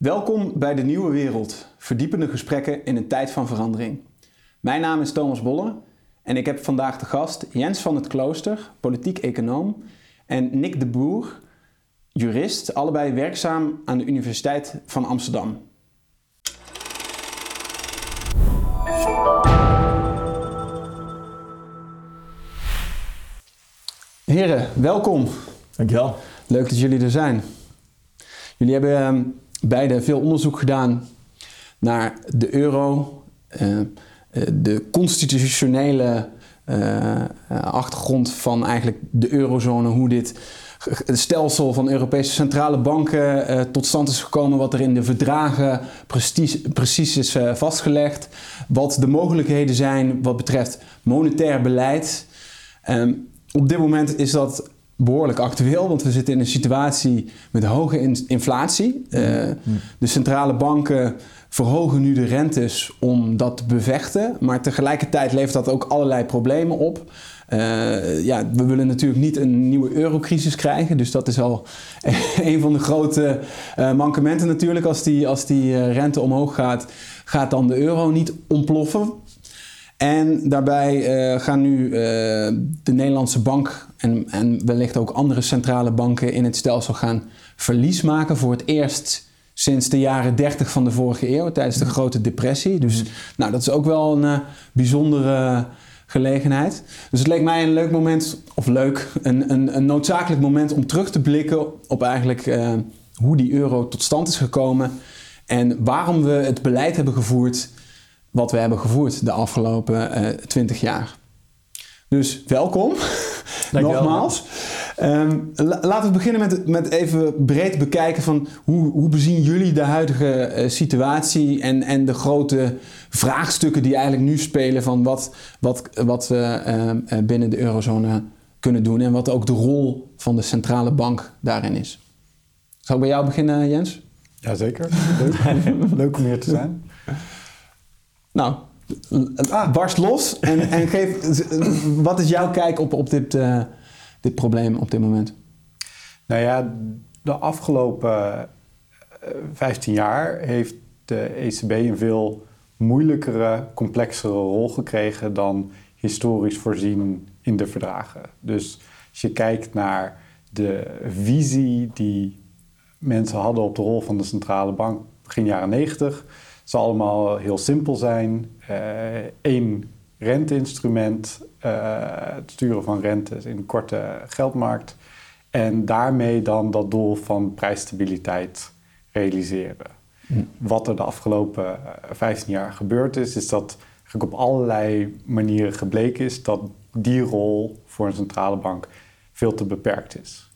Welkom bij de Nieuwe Wereld, verdiepende gesprekken in een tijd van verandering. Mijn naam is Thomas Bolle en ik heb vandaag de gast Jens van het Klooster, politiek econoom, en Nick de Boer, jurist, allebei werkzaam aan de Universiteit van Amsterdam. Heren, welkom. Dankjewel. Leuk dat jullie er zijn. Jullie hebben ehm, beide veel onderzoek gedaan naar de euro, uh, de constitutionele uh, achtergrond van eigenlijk de eurozone, hoe dit stelsel van Europese centrale banken tot stand is gekomen, wat er in de verdragen precies, is vastgelegd, wat de mogelijkheden zijn wat betreft monetair beleid. Um, op dit moment is dat behoorlijk actueel, want we zitten in een situatie met hoge inflatie. Uh, de centrale banken verhogen nu de rentes om dat te bevechten, maar tegelijkertijd levert dat ook allerlei problemen op. Uh, ja, we willen natuurlijk niet een nieuwe eurocrisis krijgen, dus dat is al een van de grote uh, mankementen natuurlijk. Als die, als die rente omhoog gaat, gaat dan de euro niet ontploffen. En daarbij uh, gaan nu uh, de Nederlandse bank en, en wellicht ook andere centrale banken in het stelsel gaan verlies maken voor het eerst sinds de jaren 30 van de vorige eeuw, tijdens de Grote Depressie. Dus nou, dat is ook wel een uh, bijzondere gelegenheid. Dus het leek mij een leuk moment, of leuk, een, een, een noodzakelijk moment om terug te blikken op eigenlijk hoe die euro tot stand is gekomen en waarom we het beleid hebben gevoerd wat we hebben gevoerd de afgelopen uh, eh, 20 jaar. Dus welkom, nogmaals. Um, laten we beginnen met, met even breed bekijken van hoe, hoe bezien jullie de huidige uh, situatie en, en de grote vraagstukken die eigenlijk nu spelen van wat, wat, wat we uh, binnen de eurozone kunnen doen en wat ook de rol van de centrale bank daarin is. Zal ik bij jou beginnen, Jens? Jazeker, leuk, leuk om hier te zijn. Nou, ah. barst los en, en geef, wat is jouw kijk op, op dit, uh, dit probleem op dit moment? Nou ja, de afgelopen 15 eh, jaar heeft de ECB een veel moeilijkere, complexere rol gekregen dan historisch voorzien in de verdragen. Dus als je kijkt naar de visie die mensen hadden op de rol van de centrale bank begin jaren 90 zal allemaal heel simpel zijn. Eén eh, renteinstrument, uh, het sturen van rentes in korte geldmarkt. En daarmee dan dat doel van prijsstabiliteit realiseren. Hm. Wat er de afgelopen 15 jaar gebeurd is, is dat op allerlei manieren gebleken is dat die rol voor een centrale bank veel te beperkt is.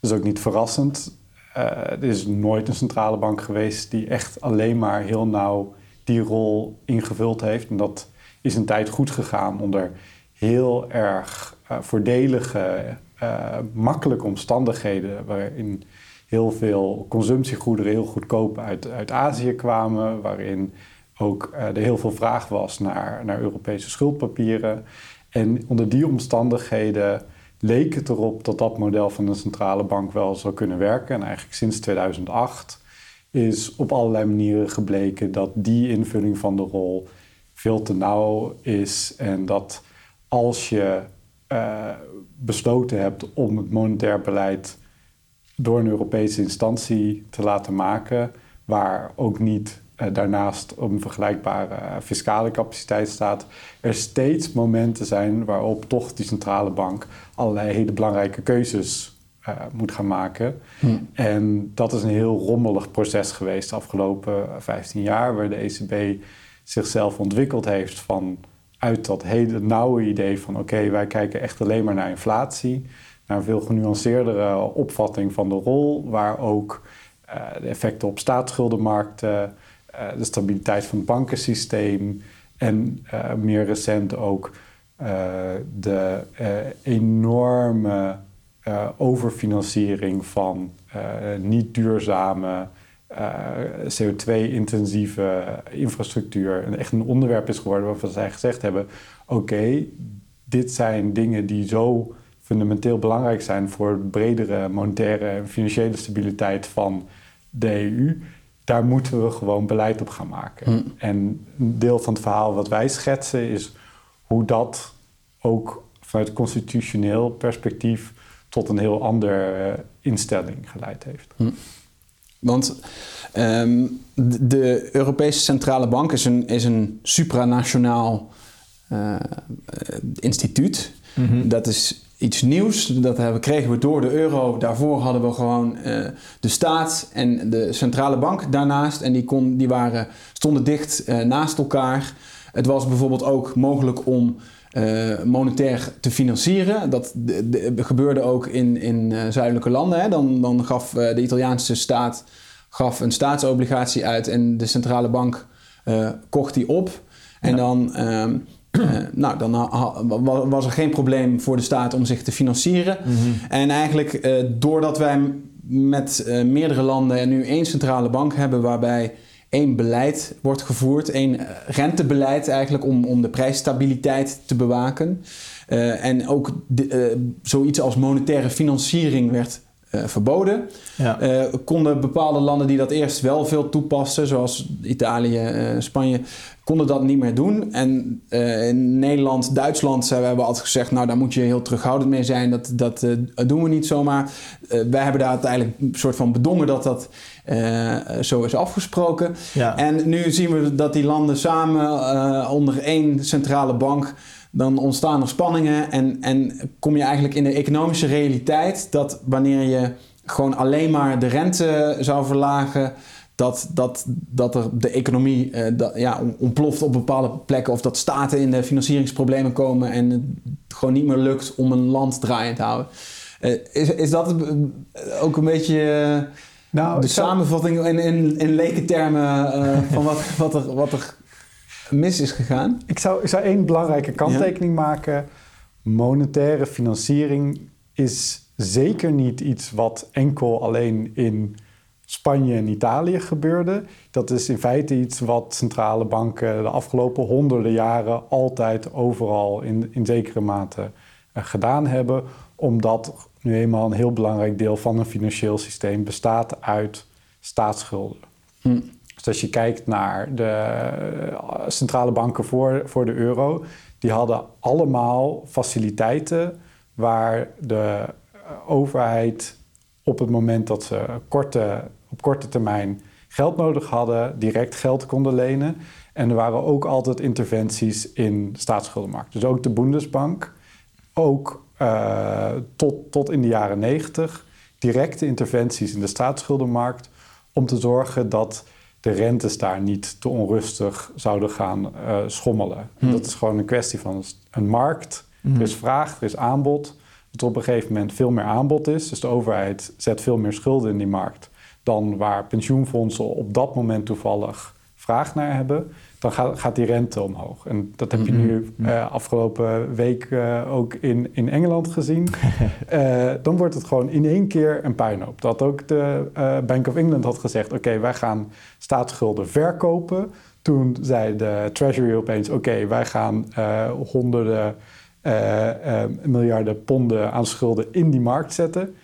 Dat is ook niet verrassend. Uh, er is nooit een centrale bank geweest die echt alleen maar heel nauw die rol ingevuld heeft. En dat is een tijd goed gegaan onder heel erg uh, voordelige, uh, makkelijke omstandigheden. Waarin heel veel consumptiegoederen heel goedkoop uit, uit Azië kwamen. Waarin ook er heel veel vraag was naar, naar Europese schuldpapieren. En onder die omstandigheden leek het erop dat dat model van de centrale bank wel zou kunnen werken. En eigenlijk sinds 2008 is op allerlei manieren gebleken dat die invulling van de rol veel te nauw is. En dat als je uh, besloten hebt om het monetair beleid door een Europese instantie te laten maken, waar ook niet daarnaast een vergelijkbare fiscale capaciteit staat, er steeds momenten zijn waarop toch die centrale bank allerlei hele belangrijke keuzes uh, moet gaan maken. Hm. En dat is een heel rommelig proces geweest de afgelopen 15 jaar, waar de ECB zichzelf ontwikkeld heeft van uit dat hele nauwe idee van oké, wij kijken echt alleen maar naar inflatie, naar een veel genuanceerdere opvatting van de rol, waar ook uh, de effecten op staatsschuldenmarkten, de stabiliteit van het bankensysteem en uh, meer recent ook de enorme overfinanciering van niet duurzame, uh, CO2-intensieve infrastructuur echt een onderwerp is geworden waarvan zij gezegd hebben: oké, dit zijn dingen die zo fundamenteel belangrijk zijn voor de bredere monetaire en financiële stabiliteit van de EU. Daar moeten we gewoon beleid op gaan maken. Hm. En een deel van het verhaal wat wij schetsen is hoe dat ook vanuit constitutioneel perspectief tot een heel andere instelling geleid heeft. Hm. Want ehm, de Europese Centrale Bank is een, is een supranationaal uh, instituut. Mhm. Dat is iets nieuws. Dat hebben, kregen we door de euro. Daarvoor hadden we gewoon uh, de staat en de centrale bank daarnaast. En die, kon, die waren, stonden dicht uh, naast elkaar. Het was bijvoorbeeld ook mogelijk om uh, monetair te financieren. Dat de, de, gebeurde ook in, in zuidelijke landen. Hè. Dan, dan gaf de Italiaanse staat gaf een staatsobligatie uit en de centrale bank kocht die op. En Ja. dan... uh, nou, dan was er geen probleem voor de staat om zich te financieren. En eigenlijk uh, doordat wij met uh, meerdere landen en nu één centrale bank hebben waarbij één beleid wordt gevoerd, één rentebeleid eigenlijk om, om de prijsstabiliteit te bewaken. En ook de, zoiets als monetaire financiering werd verboden. Ja. Uh, konden bepaalde landen die dat eerst wel veel toepasten, zoals Italië, uh, Spanje, konden dat niet meer doen. En uh, in Nederland, Duitsland, we hebben altijd gezegd, nou daar moet je heel terughoudend mee zijn. Dat, dat uh, doen we niet zomaar. Uh, wij hebben daar uiteindelijk een soort van bedongen dat dat uh, zo is afgesproken. Ja. En nu zien we dat die landen samen uh, onder één centrale bank dan ontstaan er spanningen en, en kom je eigenlijk in de economische realiteit dat wanneer je gewoon alleen maar de rente zou verlagen, dat, dat, dat er de economie uh, dat, ja, ontploft op bepaalde plekken of dat staten in de financieringsproblemen komen en het gewoon niet meer lukt om een land draaiend te houden. Uh, is, is dat ook een beetje nou, de samenvatting in, in, in lekentermen van wat, wat, er, wat er mis is gegaan? Ik zou, ik zou één belangrijke kanttekening ja. maken. Monetaire financiering is zeker niet iets wat enkel alleen in Spanje en Italië gebeurde. Dat is in feite iets wat centrale banken de afgelopen honderden jaren altijd overal in, in zekere mate uh, gedaan hebben. Omdat nu eenmaal een heel belangrijk deel van een financieel systeem bestaat uit staatsschulden. Hm. Dus als je kijkt naar de centrale banken voor, voor de euro, die hadden allemaal faciliteiten waar de overheid op het moment dat ze korte, op korte termijn geld nodig hadden, direct geld konden lenen. En er waren ook altijd interventies in de staatsschuldenmarkt. Dus ook de Bundesbank, ook uh, tot, tot in de jaren negentig, directe interventies in de staatsschuldenmarkt om te zorgen dat de rentes daar niet te onrustig zouden gaan uh, schommelen. Hm. Dat is gewoon een kwestie van een markt. Hm. Er is vraag, er is aanbod. Dat er op een gegeven moment veel meer aanbod is. Dus de overheid zet veel meer schulden in die markt dan waar pensioenfondsen op dat moment toevallig vraag naar hebben. Dan gaat, gaat die rente omhoog. En dat heb je nu uh, afgelopen week uh, ook in, in Engeland gezien. uh, dan wordt het gewoon in één keer een puinhoop. Dat ook de Bank of England had gezegd... oké, okay, wij gaan staatsschulden verkopen. Toen zei de Treasury opeens... oké, okay, wij gaan honderden miljarden ponden aan schulden in die markt zetten...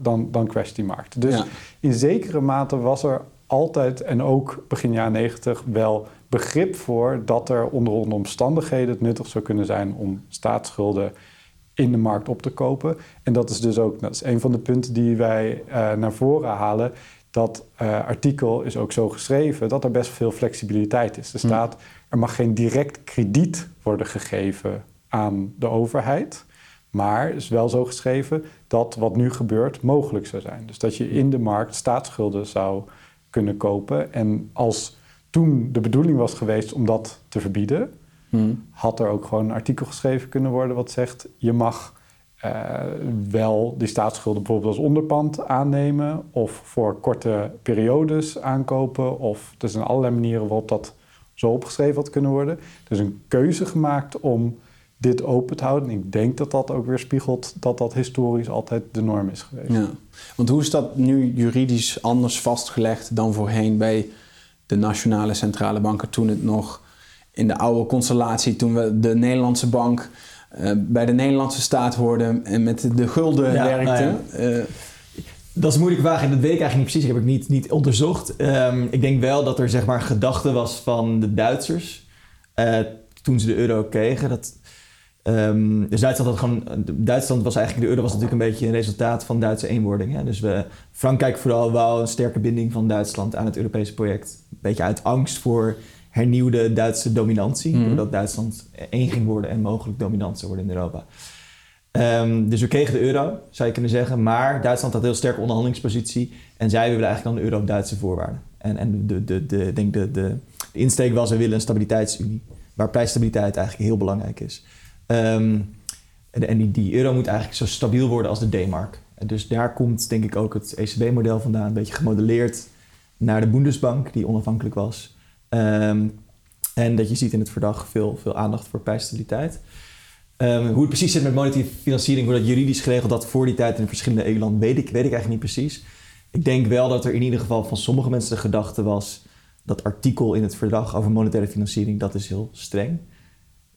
dan, dan, die markt. Dus ja. in zekere mate was er altijd... en ook begin jaren 90 wel begrip voor dat er onder omstandigheden het nuttig zou kunnen zijn om staatsschulden in de markt op te kopen. En dat is dus ook dat is een van de punten die wij uh, naar voren halen. Dat uh, artikel is ook zo geschreven dat er best veel flexibiliteit is. Er staat, er mag geen direct krediet worden gegeven aan de overheid. Maar is wel zo geschreven dat wat nu gebeurt mogelijk zou zijn. Dus dat je in de markt staatsschulden zou kunnen kopen. En als toen de bedoeling was geweest om dat te verbieden, hmm. had er ook gewoon een artikel geschreven kunnen worden wat zegt: je mag uh, wel die staatsschulden bijvoorbeeld als onderpand aannemen of voor korte periodes aankopen. Of er zijn allerlei manieren waarop dat zo opgeschreven had kunnen worden. Er is een keuze gemaakt om dit open te houden. En ik denk dat dat ook weer spiegelt dat dat historisch altijd de norm is geweest. Ja. Want hoe is dat nu juridisch anders vastgelegd dan voorheen bij de nationale centrale banken toen het nog in de oude constellatie, toen we de Nederlandse bank uh, bij de Nederlandse staat hoorden en met de gulden ja, werkten. Nou ja. uh, Dat is een moeilijke vraag en dat weet ik eigenlijk niet precies. Ik heb ik niet, niet onderzocht. Ehm, ik denk wel dat er zeg maar gedachte was van de Duitsers uh, toen ze de euro kregen. Dat, um, dus Duitsland, had gewoon, Duitsland was eigenlijk, de euro was natuurlijk een beetje een resultaat van Duitse eenwording. Hè? Dus we, Frankrijk vooral wou een sterke binding van Duitsland aan het Europese project. Een beetje uit angst voor hernieuwde Duitse dominantie. Mm. Doordat Duitsland één ging worden en mogelijk dominant zou worden in Europa. Um, dus we kregen de euro, zou je kunnen zeggen. Maar Duitsland had een heel sterke onderhandelingspositie. En zij willen eigenlijk dan de euro op Duitse voorwaarden. En, en de, de, de, denk de, de, de insteek was, we willen een stabiliteitsunie. Waar prijsstabiliteit eigenlijk heel belangrijk is. Um, en, die, euro moet eigenlijk zo stabiel worden als de D-mark. Dus daar komt denk ik ook het ECB-model vandaan. Een beetje gemodelleerd naar de Bundesbank, die onafhankelijk was. Um, en dat je ziet in het verdrag veel, veel aandacht voor prijsstabiliteit. Um, hoe het precies zit met monetaire financiering, wordt dat juridisch geregeld dat voor die tijd in verschillende EU-landen, weet ik, weet ik eigenlijk niet precies. Ik denk wel dat er in ieder geval van sommige mensen de gedachte was dat artikel in het verdrag over monetaire financiering, dat is heel streng.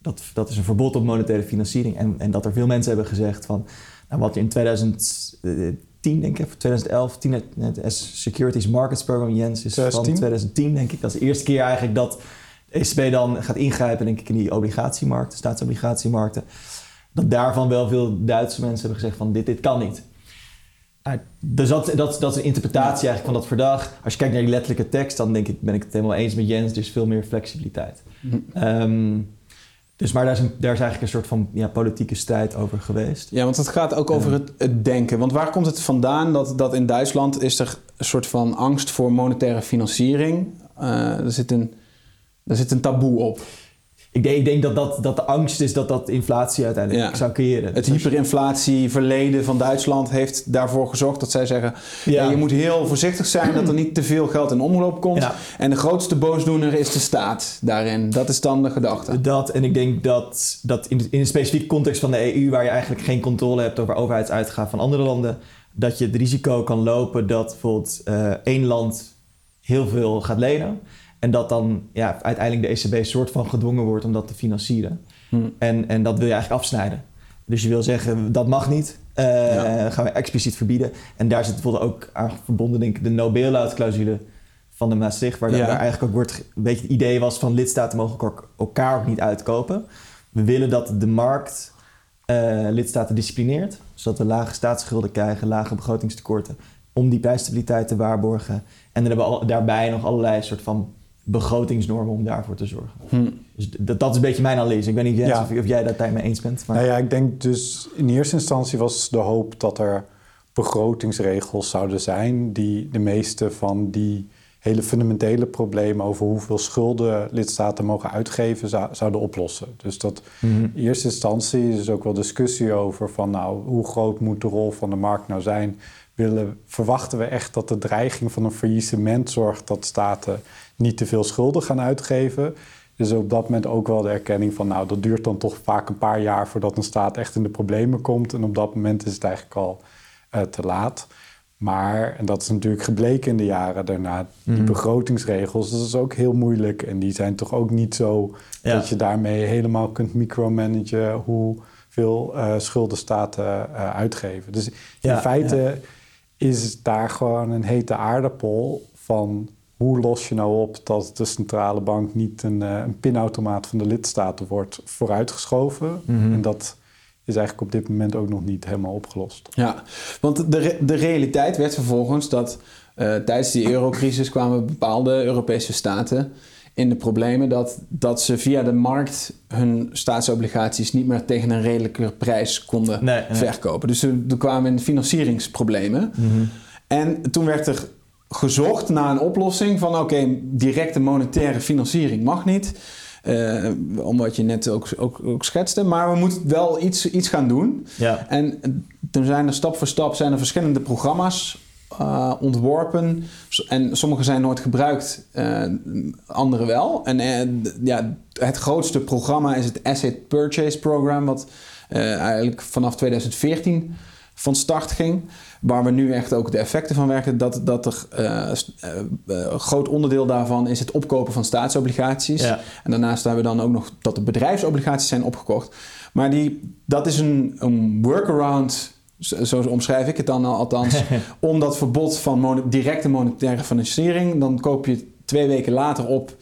Dat, dat is een verbod op monetaire financiering. En, en dat er veel mensen hebben gezegd van, nou, wat in 2010, denk ik, 2011, 10, het Securities Markets Program, Jens, is 2010? van 2010, denk ik. Dat is de eerste keer eigenlijk dat ECB dan gaat ingrijpen, denk ik, in die obligatiemarkten, staatsobligatiemarkten. Dat daarvan wel veel Duitse mensen hebben gezegd van dit, dit kan niet. Dus dat, dat, dat is een interpretatie eigenlijk van dat verdrag. Als je kijkt naar die letterlijke tekst, dan denk ik, ben ik het helemaal eens met Jens. Er is veel meer flexibiliteit. Um, dus maar daar is, een, daar is eigenlijk een soort van ja, politieke strijd over geweest. Ja, want het gaat ook over het, het, denken. Want waar komt het vandaan dat, dat in Duitsland is er een soort van angst voor monetaire financiering? Uh, er zit een daar zit een taboe op. Ik denk, ik denk dat, dat, dat de angst is dat dat inflatie uiteindelijk zou creëren. Het hyperinflatie verleden van Duitsland heeft daarvoor gezorgd dat zij zeggen... Ja. je moet heel voorzichtig zijn dat er niet te veel geld in omloop komt. En de grootste boosdoener is de staat daarin. Dat is dan de gedachte. Dat, en ik denk dat, dat in, in de specifieke context van de EU... waar je eigenlijk geen controle hebt over overheidsuitgaven van andere landen... dat je het risico kan lopen dat bijvoorbeeld uh, één land heel veel gaat lenen... En dat dan ja, uiteindelijk de ECB soort van gedwongen wordt om dat te financieren. Hmm. En, en dat wil je eigenlijk afsnijden. Dus je wil zeggen, dat mag niet. Uh, ja. gaan we expliciet verbieden. En daar zit bijvoorbeeld ook aan verbonden, denk ik, de no-bailout-clausule van de Maastricht. Waar, ja. eigenlijk ook wordt, een beetje het idee was van lidstaten mogen elkaar ook niet uitkopen. We willen dat de markt uh, lidstaten disciplineert. Zodat we lage staatsschulden krijgen, lage begrotingstekorten. Om die prijsstabiliteit te waarborgen. En dan hebben we daarbij nog allerlei soort van begrotingsnormen om daarvoor te zorgen. Hm. Dus dat, dat is een beetje mijn analyse. Ik weet niet Jens, of, of, jij dat daarmee eens bent. Maar... Nou ja, ik denk dus in eerste instantie was de hoop dat er begrotingsregels zouden zijn die de meeste van die hele fundamentele problemen over hoeveel schulden lidstaten mogen uitgeven zouden oplossen. Dus dat mhm. in eerste instantie is ook wel discussie over van nou hoe groot moet de rol van de markt nou zijn willen, verwachten we echt dat de dreiging van een faillissement zorgt dat staten niet te veel schulden gaan uitgeven. Dus op dat moment ook wel de erkenning van, nou, dat duurt dan toch vaak een paar jaar voordat een staat echt in de problemen komt. En op dat moment is het eigenlijk al uh, te laat. Maar, en dat is natuurlijk gebleken in de jaren daarna, die mhm. begrotingsregels, dat is ook heel moeilijk. En die zijn toch ook niet zo dat je daarmee helemaal kunt micromanagen hoeveel uh, schulden staten uh, uitgeven. Dus in feite is daar gewoon een hete aardappel van hoe los je nou op dat de centrale bank niet een, uh, een pinautomaat van de lidstaten wordt vooruitgeschoven. Mhm. En dat is eigenlijk op dit moment ook nog niet helemaal opgelost. Ja, want de, de realiteit werd vervolgens dat uh, tijdens die eurocrisis kwamen bepaalde Europese staten in de problemen dat, dat ze via de markt hun staatsobligaties niet meer tegen een redelijke prijs konden verkopen. Dus er, er kwamen financieringsproblemen. Mm En toen werd er gezocht naar een oplossing van oké, directe monetaire financiering mag niet. Uh, omdat je net ook, ook, ook, schetste. Maar we moeten wel iets, iets gaan doen. Ja. En toen zijn er stap voor stap zijn er verschillende programma's uh, ontworpen. En sommige zijn nooit gebruikt, uh, andere wel. En uh, ja, het grootste programma is het Asset Purchase Program, wat eigenlijk vanaf 2014 van start ging. Waar we nu echt ook de effecten van werken. Dat, dat er een groot onderdeel daarvan is het opkopen van staatsobligaties. En daarnaast hebben we dan ook nog dat de bedrijfsobligaties zijn opgekocht. Maar die, dat is een, een workaround zo, zo omschrijf ik het dan althans, om dat verbod van mon directe monetaire financiering. Dan koop je twee weken later op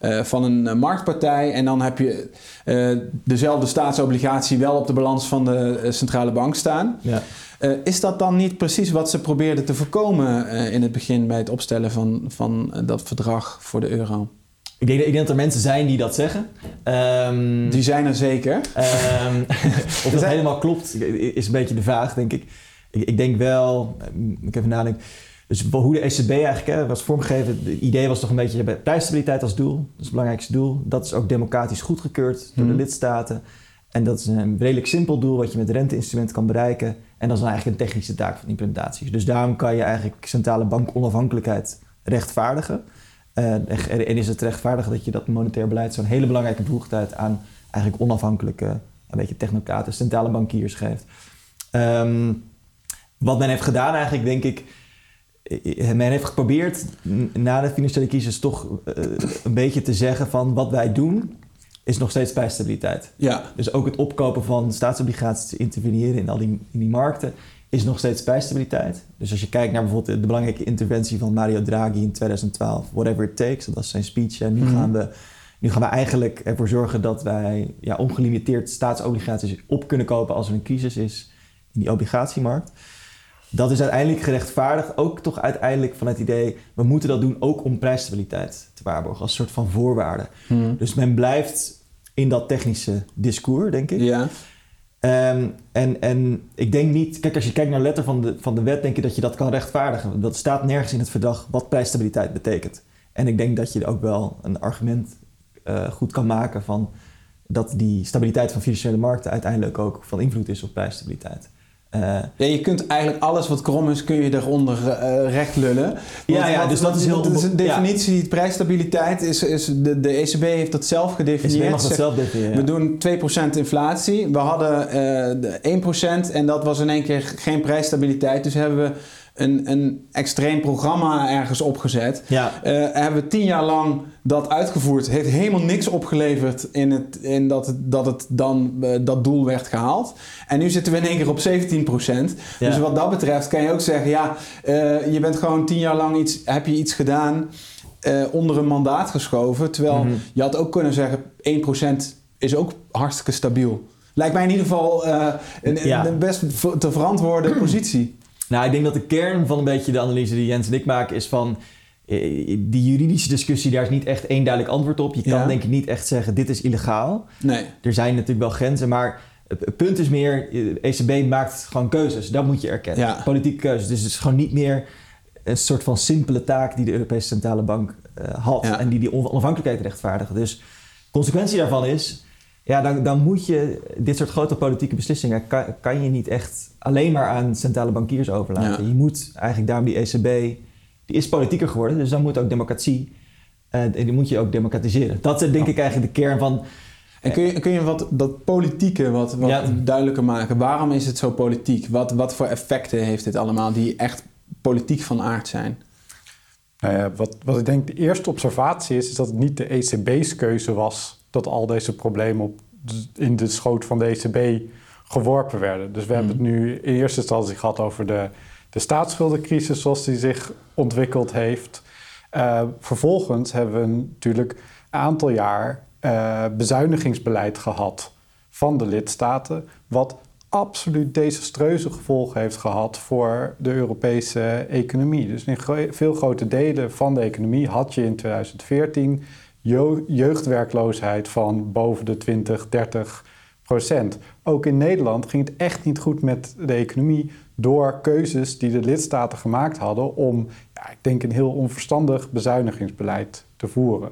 uh, van een uh, marktpartij en dan heb je uh, dezelfde staatsobligatie wel op de balans van de centrale bank staan. Ja. is dat dan niet precies wat ze probeerden te voorkomen in het begin bij het opstellen van, van dat verdrag voor de euro? Ik denk, ik denk, dat er mensen zijn die dat zeggen. Um, die zijn er zeker. Um, of dat helemaal klopt, is een beetje de vraag, denk ik. Ik, ik denk wel, ik even nadenken. Dus hoe de ECB eigenlijk hè, was vormgegeven, het idee was toch een beetje prijsstabiliteit als doel. Dat is het belangrijkste doel. Dat is ook democratisch goedgekeurd door de mhm. lidstaten. En dat is een redelijk simpel doel wat je met renteinstrumenten kan bereiken. En dat is dan eigenlijk een technische taak van implementatie. Dus daarom kan je eigenlijk centrale bank onafhankelijkheid rechtvaardigen. Uh, en is het rechtvaardigen dat je dat monetair beleid zo'n hele belangrijke bevoegdheid aan eigenlijk onafhankelijke, een beetje technocraten, centrale bankiers geeft. Um, wat men heeft gedaan eigenlijk, denk ik, men heeft geprobeerd na de financiële crisis toch uh, een beetje te zeggen van wat wij doen is nog steeds prijsstabiliteit. Ja. Dus ook het opkopen van staatsobligaties, interveneren in al die, in die markten is nog steeds prijsstabiliteit. Dus als je kijkt naar bijvoorbeeld de belangrijke interventie van Mario Draghi in 2012, whatever it takes, dat was zijn speech. En nu, mhm. gaan we, nu gaan we eigenlijk ervoor zorgen dat wij ja, ongelimiteerd staatsobligaties op kunnen kopen als er een crisis is in die obligatiemarkt. Dat is uiteindelijk gerechtvaardigd, ook toch uiteindelijk van het idee, we moeten dat doen ook om prijsstabiliteit te waarborgen, als soort van voorwaarde. Mhm. Dus men blijft in dat technische discours, denk ik. Ja. Um, en, en ik denk niet, kijk, als je kijkt naar de letter van de, van de wet, denk je dat je dat kan rechtvaardigen. Dat staat nergens in het verdrag wat prijsstabiliteit betekent. En ik denk dat je ook wel een argument uh, goed kan maken van dat die stabiliteit van financiële markten uiteindelijk ook van invloed is op prijsstabiliteit. Uh, ja, je kunt eigenlijk alles wat krom is, kun je eronder uh, recht lullen. ja, ja, dus dat is heel... Dat is een definitie, ja. prijsstabiliteit is... is de, de ECB heeft dat zelf gedefinieerd. ECB mag dat zelf definiëren. We doen 2% inflatie. We hadden uh, 1% en dat was in één keer geen prijsstabiliteit. Dus hebben we een, een extreem programma ergens opgezet. Ja. Uh, hebben we tien jaar lang dat uitgevoerd. Heeft helemaal niks opgeleverd in, het, in dat, het, dat het dan uh, dat doel werd gehaald. En nu zitten we in één keer op 17 procent. Dus wat dat betreft kan je ook zeggen... ja, uh, je bent gewoon tien jaar lang iets... heb je iets gedaan onder een mandaat geschoven. Terwijl mm -hmm. je had ook kunnen zeggen... 1 procent is ook hartstikke stabiel. Lijkt mij in ieder geval een, ja. een best te verantwoorden positie. Nou, ik denk dat de kern van een beetje de analyse die Jens en ik maken is van... Eh, die juridische discussie, daar is niet echt één duidelijk antwoord op. Je kan denk ik niet echt zeggen, dit is illegaal. Nee. Er zijn natuurlijk wel grenzen, maar het punt is meer... De ECB maakt gewoon keuzes, dat moet je erkennen. Ja. Politieke keuzes. Dus het is gewoon niet meer een soort van simpele taak die de Europese Centrale Bank uh, had... en die die onafhankelijkheid rechtvaardigen. Dus consequentie daarvan is ja, dan, dan moet je dit soort grote politieke beslissingen kan, kan je niet echt alleen maar aan centrale bankiers overlaten. Je moet eigenlijk daarom die ECB, die is politieker geworden, dus dan moet ook democratie, uh, die moet je ook democratiseren. Dat is denk ik eigenlijk de kern van. En kun je, kun je wat, dat politieke wat, wat duidelijker maken? Waarom is het zo politiek? Wat, wat voor effecten heeft dit allemaal die echt politiek van aard zijn? Nou ja, wat, wat ik denk de eerste observatie is, is dat het niet de ECB's keuze was dat al deze problemen op, in de schoot van de ECB geworpen werden. Dus we hebben het mm. nu in eerste instantie gehad over de, de staatsschuldencrisis zoals die zich ontwikkeld heeft. Uh, vervolgens hebben we natuurlijk een aantal jaar uh, bezuinigingsbeleid gehad van de lidstaten, wat absoluut desastreuze gevolgen heeft gehad voor de Europese economie. Dus in veel grote delen van de economie had je in 2014 jeugdwerkloosheid van boven de 20, 30 procent. Ook in Nederland ging het echt niet goed met de economie door keuzes die de lidstaten gemaakt hadden om, ja, ik denk, een heel onverstandig bezuinigingsbeleid te voeren.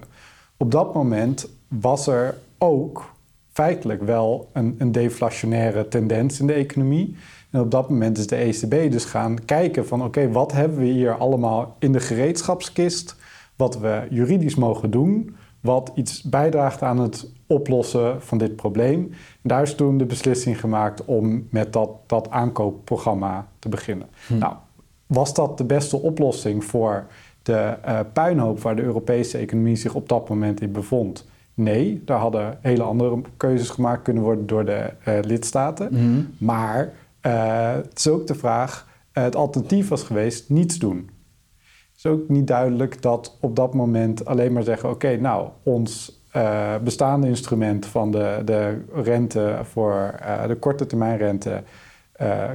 Op dat moment was er ook feitelijk wel een, een deflationaire tendens in de economie. En op dat moment is de ECB dus gaan kijken van oké, wat hebben we hier allemaal in de gereedschapskist wat we juridisch mogen doen, wat iets bijdraagt aan het oplossen van dit probleem. En daar is toen de beslissing gemaakt om met dat, dat aankoopprogramma te beginnen. Hm. Nou, was dat de beste oplossing voor de uh, puinhoop waar de Europese economie zich op dat moment in bevond? Nee, daar hadden hele andere keuzes gemaakt kunnen worden door de uh, lidstaten. Hm. Maar Uh, het is ook de vraag, het alternatief was geweest niets doen. Het is ook niet duidelijk dat op dat moment alleen maar zeggen... oké, nou, ons uh, bestaande instrument van de, de rente voor de korte termijn rente...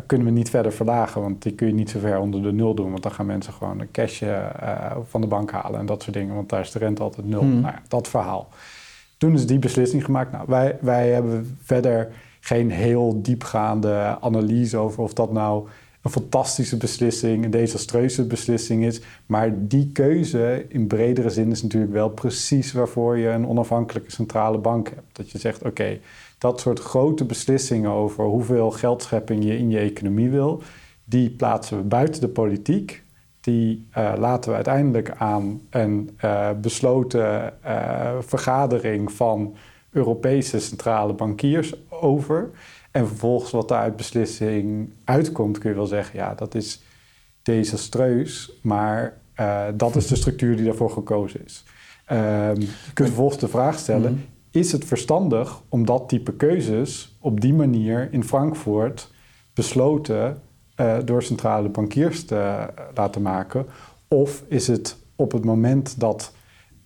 kunnen we niet verder verlagen, want die kun je niet zo ver onder de nul doen. Want dan gaan mensen gewoon een cashje van de bank halen en dat soort dingen. Want daar is de rente altijd nul. Hmm. Nou ja, dat verhaal. Toen is die beslissing gemaakt. Nou, wij, wij hebben verder geen heel diepgaande analyse over of dat nou een fantastische beslissing, een desastreuze beslissing is. Maar die keuze in bredere zin is natuurlijk wel precies waarvoor je een onafhankelijke centrale bank hebt. Dat je zegt, oké, dat soort grote beslissingen over hoeveel geldschepping je in je economie wil, die plaatsen we buiten de politiek. Die uh, laten we uiteindelijk aan een uh, besloten uh, vergadering van Europese centrale bankiers over. En vervolgens wat daar uit beslissing uitkomt, kun je wel zeggen, ja, dat is desastreus, maar uh, dat is de structuur die daarvoor gekozen is. Um, je kunt vervolgens de vraag stellen, mm -hmm. is het verstandig om dat type keuzes op die manier in Frankfurt besloten uh, door centrale bankiers te uh, laten maken? Of is het op het moment dat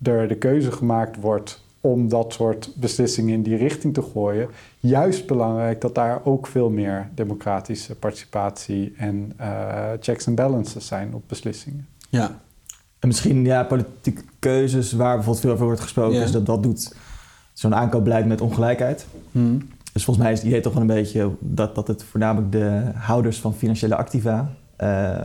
er de keuze gemaakt wordt om dat soort beslissingen in die richting te gooien. Juist belangrijk dat daar ook veel meer democratische participatie en uh, checks en balances zijn op beslissingen. Ja. En misschien ja, politieke keuzes waar bijvoorbeeld veel over wordt gesproken, Ja. is dat dat doet zo'n aankoopbeleid met ongelijkheid. Hm. Dus volgens mij is het idee toch wel een beetje dat, dat het voornamelijk de houders van financiële activa uh,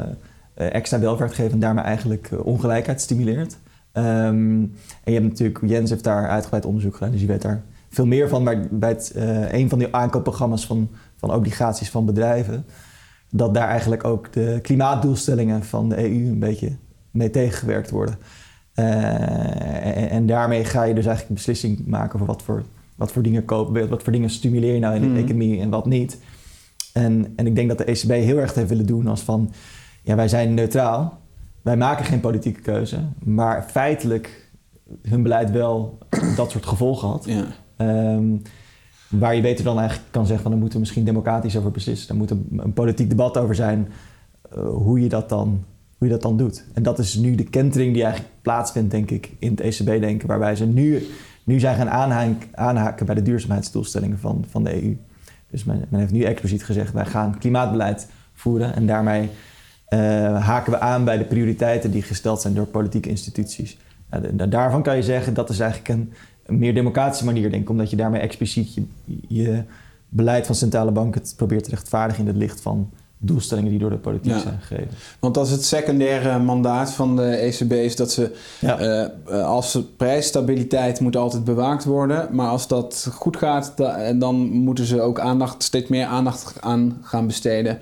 extra welvaart geven en daarmee eigenlijk ongelijkheid stimuleert. Um, en je hebt natuurlijk, Jens heeft daar uitgebreid onderzoek gedaan, dus je weet daar veel meer van. Maar bij het, uh, een van die aankoopprogramma's van, van obligaties van bedrijven, dat daar eigenlijk ook de klimaatdoelstellingen van de EU een beetje mee tegengewerkt worden. Uh, en, en, daarmee ga je dus eigenlijk een beslissing maken over wat voor, wat voor dingen kopen, wat voor dingen stimuleer je nou in de Mhm. economie en wat niet. En, en ik denk dat de ECB heel erg heeft willen doen als van, ja, wij zijn neutraal, wij maken geen politieke keuze, maar feitelijk hun beleid wel dat soort gevolgen had. Ja. Um, waar je beter dan eigenlijk kan zeggen van, daar moeten we misschien democratisch over beslissen. Er moet een, een politiek debat over zijn uh, hoe, je dat dan, hoe je dat dan doet. En dat is nu de kentering die eigenlijk plaatsvindt, denk ik, in het ECB-denken, waarbij ze nu, nu zijn gaan aanhaken, aanhaken bij de duurzaamheidsdoelstellingen van, van de EU. Dus men, men heeft nu expliciet gezegd, wij gaan klimaatbeleid voeren en daarmee haken we aan bij de prioriteiten die gesteld zijn door politieke instituties. Daarvan kan je zeggen dat is eigenlijk een, een, meer democratische manier, denk ik, omdat je daarmee expliciet je, je beleid van centrale banken probeert te rechtvaardigen in het licht van doelstellingen die door de politiek Ja. zijn gegeven. Want als het secundaire mandaat van de ECB is dat ze, Ja. uh, als prijsstabiliteit moet altijd bewaakt worden, maar als dat goed gaat, da- dan moeten ze ook aandacht, steeds meer aandacht aan gaan besteden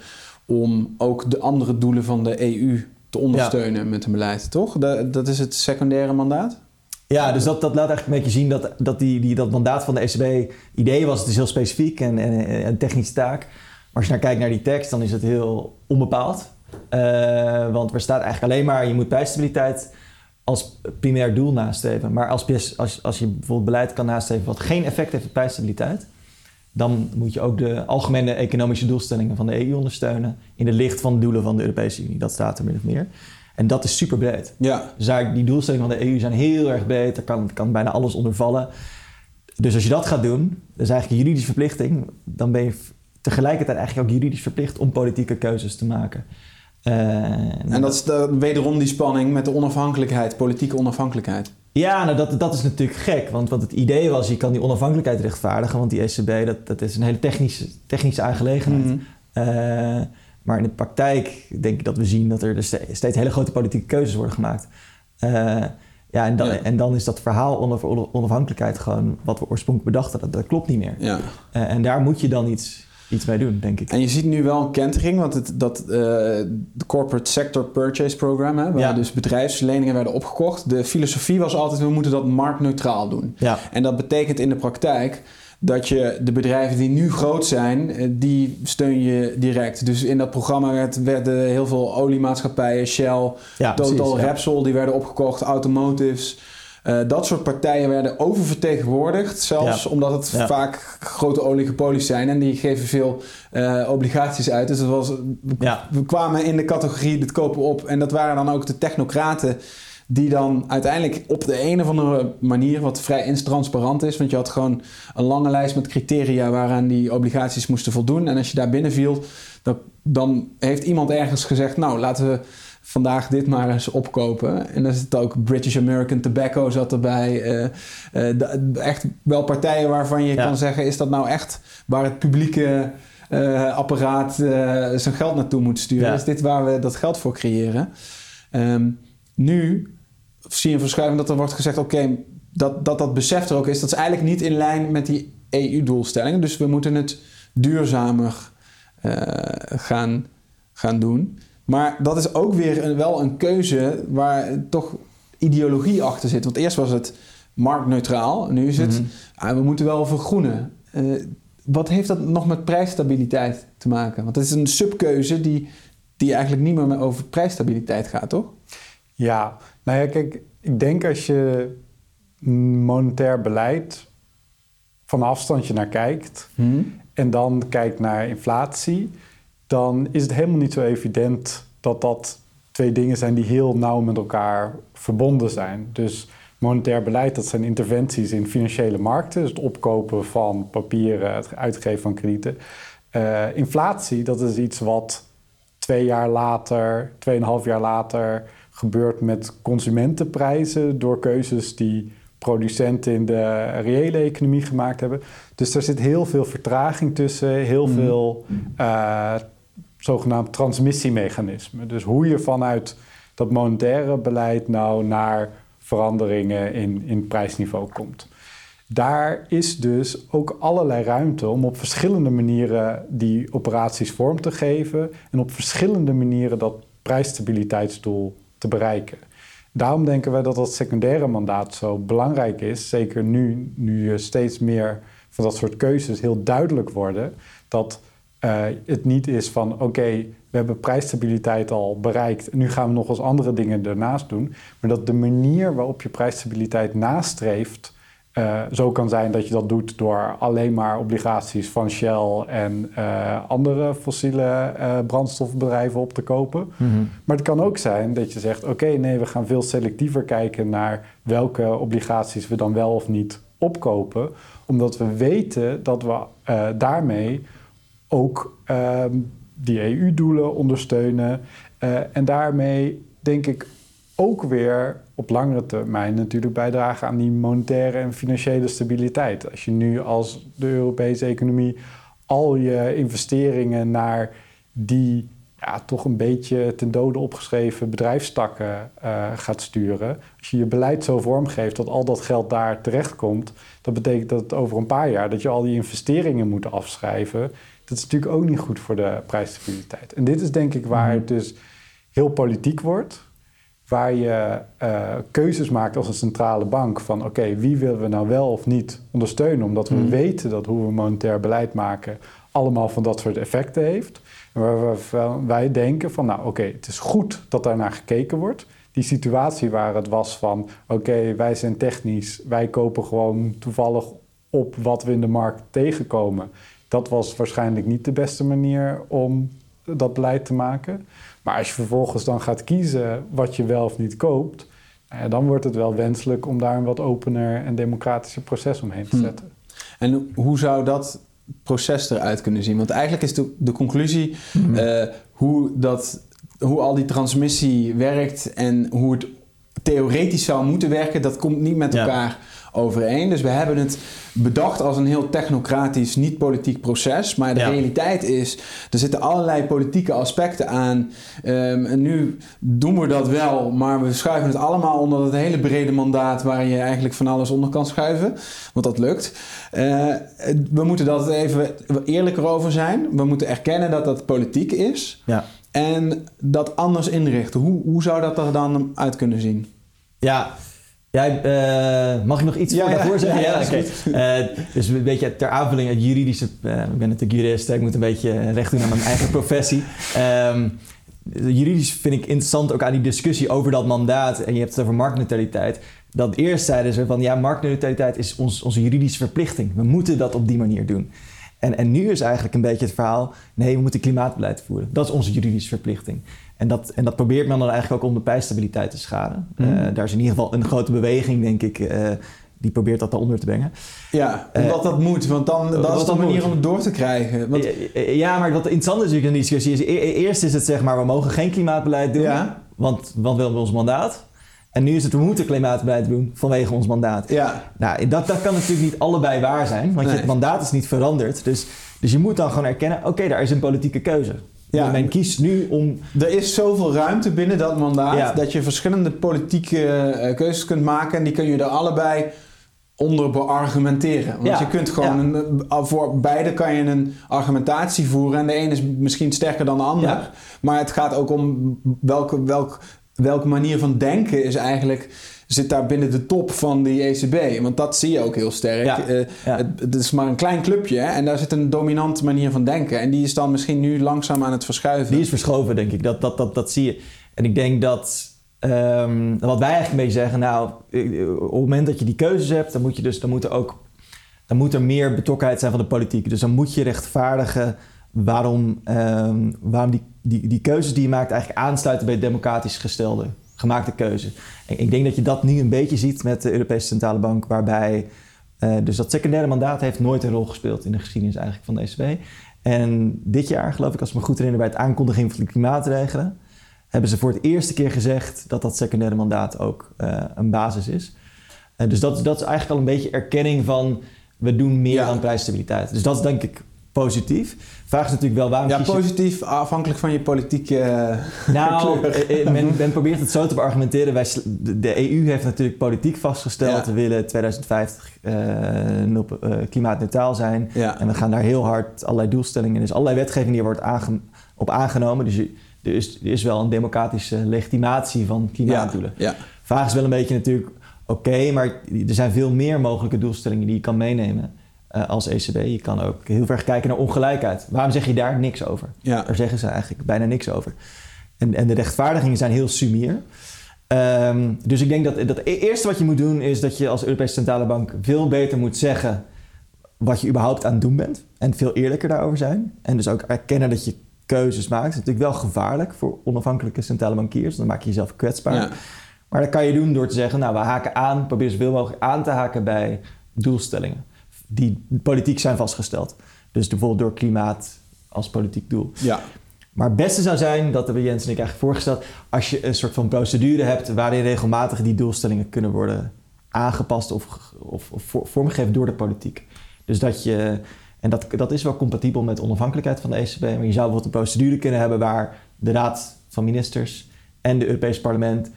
om ook de andere doelen van de EU te ondersteunen met hun beleid, toch? Dat, dat is het secundaire mandaat? Ja, dus dat, dat laat eigenlijk een beetje zien dat, dat die, die, dat mandaat van de ECB idee was. Het is heel specifiek en, en een technische taak. Maar als je naar kijkt naar die tekst, dan is het heel onbepaald. Uh, want er staat eigenlijk alleen maar, je moet prijsstabiliteit als primair doel nastreven. Maar als, als, als je bijvoorbeeld beleid kan nastreven wat geen effect heeft op prijsstabiliteit... dan moet je ook de algemene economische doelstellingen van de EU ondersteunen... in het licht van de doelen van de Europese Unie. Dat staat er min of meer. En dat is super breed. Ja. Dus die doelstellingen van de EU zijn heel erg breed. Daar kan, kan bijna alles onder vallen. Dus als je dat gaat doen, dat is eigenlijk een juridische verplichting. Dan ben je tegelijkertijd eigenlijk ook juridisch verplicht om politieke keuzes te maken. Uh, en dat is de, wederom die spanning met de onafhankelijkheid, politieke onafhankelijkheid. Ja, nou dat, dat is natuurlijk gek. Want, want het idee was, je kan die onafhankelijkheid rechtvaardigen. Want die ECB, dat, dat is een hele technische, technische aangelegenheid. Mm -hmm. uh, maar in de praktijk denk ik dat we zien dat er dus steeds hele grote politieke keuzes worden gemaakt. Uh, ja, en dan, ja. en dan is dat verhaal over onafhankelijkheid gewoon wat we oorspronkelijk bedachten. Dat, dat klopt niet meer. Ja. Uh, en daar moet je dan iets, iets mee doen, denk ik. En je ziet nu wel een kentering, want het, dat uh, de Corporate Sector Purchase Program, hè, waar Ja. dus bedrijfsleningen werden opgekocht. De filosofie was altijd, we moeten dat marktneutraal doen. Ja. En dat betekent in de praktijk dat je de bedrijven die nu groot zijn, eh, die steun je direct. Dus in dat programma werd, werden heel veel oliemaatschappijen, Shell, Ja, Total, precies. Repsol, die werden opgekocht, automotives. Eh, dat soort partijen werden oververtegenwoordigd, zelfs Ja. omdat het Ja. vaak grote oligopolies zijn en die geven veel eh, obligaties uit. Dus was, we, Ja. we kwamen in de categorie dit kopen op en dat waren dan ook de technocraten die dan uiteindelijk op de een of andere manier, wat vrij intransparant is, want je had gewoon een lange lijst met criteria waaraan die obligaties moesten voldoen. En als je daar binnen viel, dan, dan heeft iemand ergens gezegd, nou laten we vandaag dit maar eens opkopen. En dan zit ook British American Tobacco zat erbij. eh, eh, de- echt wel partijen waarvan je Ja. kan zeggen, is dat nou echt waar het publieke eh, apparaat zijn geld naartoe moet sturen? Ja. Is dit waar we dat geld voor creëren? Ehm, nu zie je een verschuiving dat er wordt gezegd: oké, dat, dat dat besef er ook is. Dat is eigenlijk niet in lijn met die EU-doelstellingen. Dus we moeten het duurzamer gaan, gaan doen. Maar dat is ook weer een, wel een keuze waar toch ideologie achter zit. Want eerst was het marktneutraal. Nu is het, Mhm. ah, we moeten wel vergroenen. Eh, wat heeft dat nog met prijsstabiliteit te maken? Want het is een subkeuze die, die eigenlijk niet meer over prijsstabiliteit gaat, toch? Ja, nou ja, kijk, ik denk als je monetair beleid van afstandje naar kijkt en dan kijkt naar inflatie, dan is het helemaal niet zo evident dat dat twee dingen zijn die heel nauw met elkaar verbonden zijn. Dus monetair beleid, dat zijn interventies in financiële markten, dus het opkopen van papieren, het uitgeven van kredieten. Eh, inflatie, dat is iets wat twee jaar later, tweeënhalf jaar later gebeurt met consumentenprijzen door keuzes die producenten in de reële economie gemaakt hebben. Dus er zit heel veel vertraging tussen, heel Mhm. veel eh, zogenaamd transmissiemechanismen. Dus hoe je vanuit dat monetaire beleid nou naar veranderingen in, in prijsniveau komt. Daar is dus ook allerlei ruimte om op verschillende manieren die operaties vorm te geven en op verschillende manieren dat prijsstabiliteitsdoel te bereiken. Daarom denken wij dat dat secundaire mandaat zo belangrijk is, zeker nu, nu steeds meer van dat soort keuzes heel duidelijk worden, dat uh, het niet is van oké, okay, we hebben prijsstabiliteit al bereikt en nu gaan we nog eens andere dingen ernaast doen, maar dat de manier waarop je prijsstabiliteit nastreeft, uh, zo kan zijn dat je dat doet door alleen maar obligaties van Shell en uh, andere fossiele uh, brandstofbedrijven op te kopen. Mm-hmm. Maar het kan ook zijn dat je zegt: oké, okay, nee, we gaan veel selectiever kijken naar welke obligaties we dan wel of niet opkopen, omdat we weten dat we daarmee ook die EU-doelen ondersteunen en daarmee denk ik ook weer op langere termijn natuurlijk bijdragen aan die monetaire en financiële stabiliteit. Als je nu als de Europese economie al je investeringen naar die ja, toch een beetje ten dode opgeschreven bedrijfstakken uh, gaat sturen. Als je je beleid zo vormgeeft dat al dat geld daar terechtkomt, dat betekent dat over een paar jaar dat je al die investeringen moet afschrijven. Dat is natuurlijk ook niet goed voor de prijsstabiliteit. En dit is denk ik waar het dus heel politiek wordt waar je uh, keuzes maakt als een centrale bank van oké, okay, wie willen we nou wel of niet ondersteunen, omdat we Mm. weten dat hoe we monetair beleid maken allemaal van dat soort effecten heeft. En waar we, wij denken van nou oké, okay, het is goed dat daar naar gekeken wordt. Die situatie waar het was van oké, okay, wij zijn technisch, wij kopen gewoon toevallig op wat we in de markt tegenkomen. Dat was waarschijnlijk niet de beste manier om dat beleid te maken. Maar als je vervolgens dan gaat kiezen wat je wel of niet koopt, ja, dan wordt het wel wenselijk om daar een wat opener en democratischer proces omheen te zetten. Hmm. En hoe zou dat proces eruit kunnen zien? Want eigenlijk is de, de conclusie Mhm. uh, hoe, dat, hoe al die transmissie werkt en hoe het theoretisch zou moeten werken, dat komt niet met Ja. Overeen. Dus we hebben het bedacht als een heel technocratisch, niet politiek proces. Maar de Ja. realiteit is, er zitten allerlei politieke aspecten aan. Ehm, en nu doen we dat wel, maar we schuiven het allemaal onder het hele brede mandaat waar je eigenlijk van alles onder kan schuiven. Want dat lukt. Eh, we moeten dat even eerlijker over zijn. We moeten erkennen dat dat politiek is. Ja. En dat anders inrichten. Hoe, hoe zou dat er dan uit kunnen zien? Ja, Jij, eh, mag ik nog iets Ja, voor ja. zeggen? Ja, ja, oké. Eh, dus een beetje ter aanvulling het juridische... eh, ik ben natuurlijk jurist, ik moet een beetje recht doen aan mijn eigen professie. Ehm, juridisch vind ik interessant ook aan die discussie over dat mandaat. En je hebt het over marktneutraliteit. Dat eerst zeiden ze van ja, marktneutraliteit is ons, onze juridische verplichting. We moeten dat op die manier doen. En, en nu is eigenlijk een beetje het verhaal: nee, we moeten klimaatbeleid voeren. Dat is onze juridische verplichting. En dat, en dat probeert men dan eigenlijk ook om de prijsstabiliteit te schaden. Mhm. Eh, daar is in ieder geval een grote beweging, denk ik, eh, die probeert dat daaronder te brengen. Ja, omdat dat moet, want dan dat is de manier moet. om het door te krijgen. Want, Ja, maar wat interessant is natuurlijk in die discussie is... e- eerst is het zeg maar, we mogen geen klimaatbeleid doen, Ja. want, want we hebben ons mandaat. En nu is het, we moeten klimaatbeleid doen vanwege ons mandaat. ja, Nou, dat, dat kan natuurlijk niet allebei waar zijn, want Nee. je mandaat is niet veranderd. Dus, dus je moet dan gewoon erkennen, oké, daar is een politieke keuze. Ja. Men kiest nu om... er is zoveel ruimte binnen dat mandaat Ja. dat je verschillende politieke eh, keuzes kunt maken en die kun je er allebei onder beargumenteren. Want Ja. je kunt gewoon een, eh, voor beide kan je een argumentatie voeren en de ene is misschien sterker dan de ander. Maar het gaat ook om welke, welk, welke manier van denken is eigenlijk zit daar binnen de top van die ECB. Want dat zie je ook heel sterk. Ja. Eh, Ja. het, het is maar een klein clubje en daar zit een dominante manier van denken. En die is dan misschien nu langzaam aan het verschuiven. Die is verschoven, denk ik. Dat, dat, dat, dat zie je. En ik denk dat... ehm, wat wij eigenlijk een beetje zeggen... Nou, eh, op het moment dat je die keuzes hebt... dan moet, je dus, dan moet er ook... Dan moet er meer betrokkenheid zijn van de politiek. Dus dan moet je rechtvaardigen waarom, ehm, waarom die, die, die keuzes die je maakt... eigenlijk aansluiten bij democratisch gestelde, gemaakte keuzes. En ik denk dat je dat nu een beetje ziet met de Europese Centrale Bank... waarbij eh, dus dat secundaire mandaat heeft nooit een rol gespeeld... in de geschiedenis eigenlijk van de ECB... En dit jaar, geloof ik, als ik me goed herinner, bij het aankondiging van de klimaatregelen, hebben ze voor het eerste keer gezegd dat dat secundaire mandaat ook eh, een basis is. Eh, dus dat, dat is eigenlijk al een beetje erkenning van we doen meer Ja. dan prijsstabiliteit. Dus dat is denk ik positief. Vraag is natuurlijk wel waarom Ja, je- positief afhankelijk van je politieke... Nou, eh, eh, men, men probeert het zo te beargumenteren. Wij, de, EU heeft natuurlijk politiek vastgesteld. Ja. We willen 2050 eh, nul- eh, klimaatneutraal zijn. Ja. En we gaan daar heel hard allerlei doelstellingen. Er is allerlei wetgeving die er wordt aange- op aangenomen. Dus je- er is, er is wel een democratische legitimatie van klimaatdoelen. Ja, Vraag is wel een beetje natuurlijk... Oké, maar er zijn veel meer mogelijke doelstellingen die je kan meenemen eh, als ECB. Je kan ook heel ver kijken naar ongelijkheid. Waarom zeg je daar niks over? ja. Daar zeggen ze eigenlijk bijna niks over. En, en de rechtvaardigingen zijn heel sumier. Ehm, dus ik denk dat, dat het eerste wat je moet doen is dat je als Europese Centrale Bank veel beter moet zeggen wat je überhaupt aan het doen bent. En veel eerlijker daarover zijn. En dus ook erkennen dat je keuzes maakt. Dat is natuurlijk wel gevaarlijk voor onafhankelijke centrale bankiers. Dan maak je jezelf kwetsbaar. Ja. Maar dat kan je doen door te zeggen, nou we haken aan, probeer zoveel mogelijk aan te haken bij doelstellingen. Die politiek zijn vastgesteld. Dus bijvoorbeeld door klimaat als politiek doel. ja. Maar het beste zou zijn, dat hebben Jens en ik eigenlijk voorgesteld, als je een soort van procedure hebt waarin regelmatig die doelstellingen kunnen worden aangepast of, of, vormgegeven door de politiek. Dus dat je, en dat, dat is wel compatibel met onafhankelijkheid van de ECB, maar je zou bijvoorbeeld een procedure kunnen hebben waar de Raad van Ministers en de Europees Parlement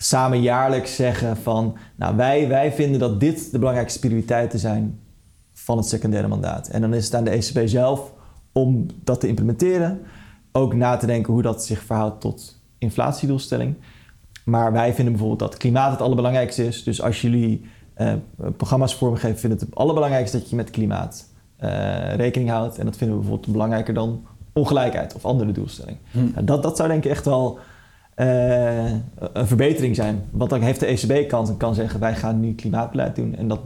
samen jaarlijks zeggen van, nou wij, wij vinden dat dit de belangrijkste prioriteiten zijn van het secundaire mandaat. En dan is het aan de ECB zelf om dat te implementeren. Ook na te denken hoe dat zich verhoudt tot inflatiedoelstelling. Maar wij vinden bijvoorbeeld dat klimaat het allerbelangrijkste is. Dus als jullie eh, programma's vormgeven, vinden het het allerbelangrijkste dat je met klimaat eh, rekening houdt. En dat vinden we bijvoorbeeld belangrijker dan ongelijkheid of andere doelstellingen. Hm. Nou, dat, dat zou denk ik echt wel eh, een verbetering zijn. Want dan heeft de ECB kans en kan zeggen: wij gaan nu klimaatbeleid doen. En dat,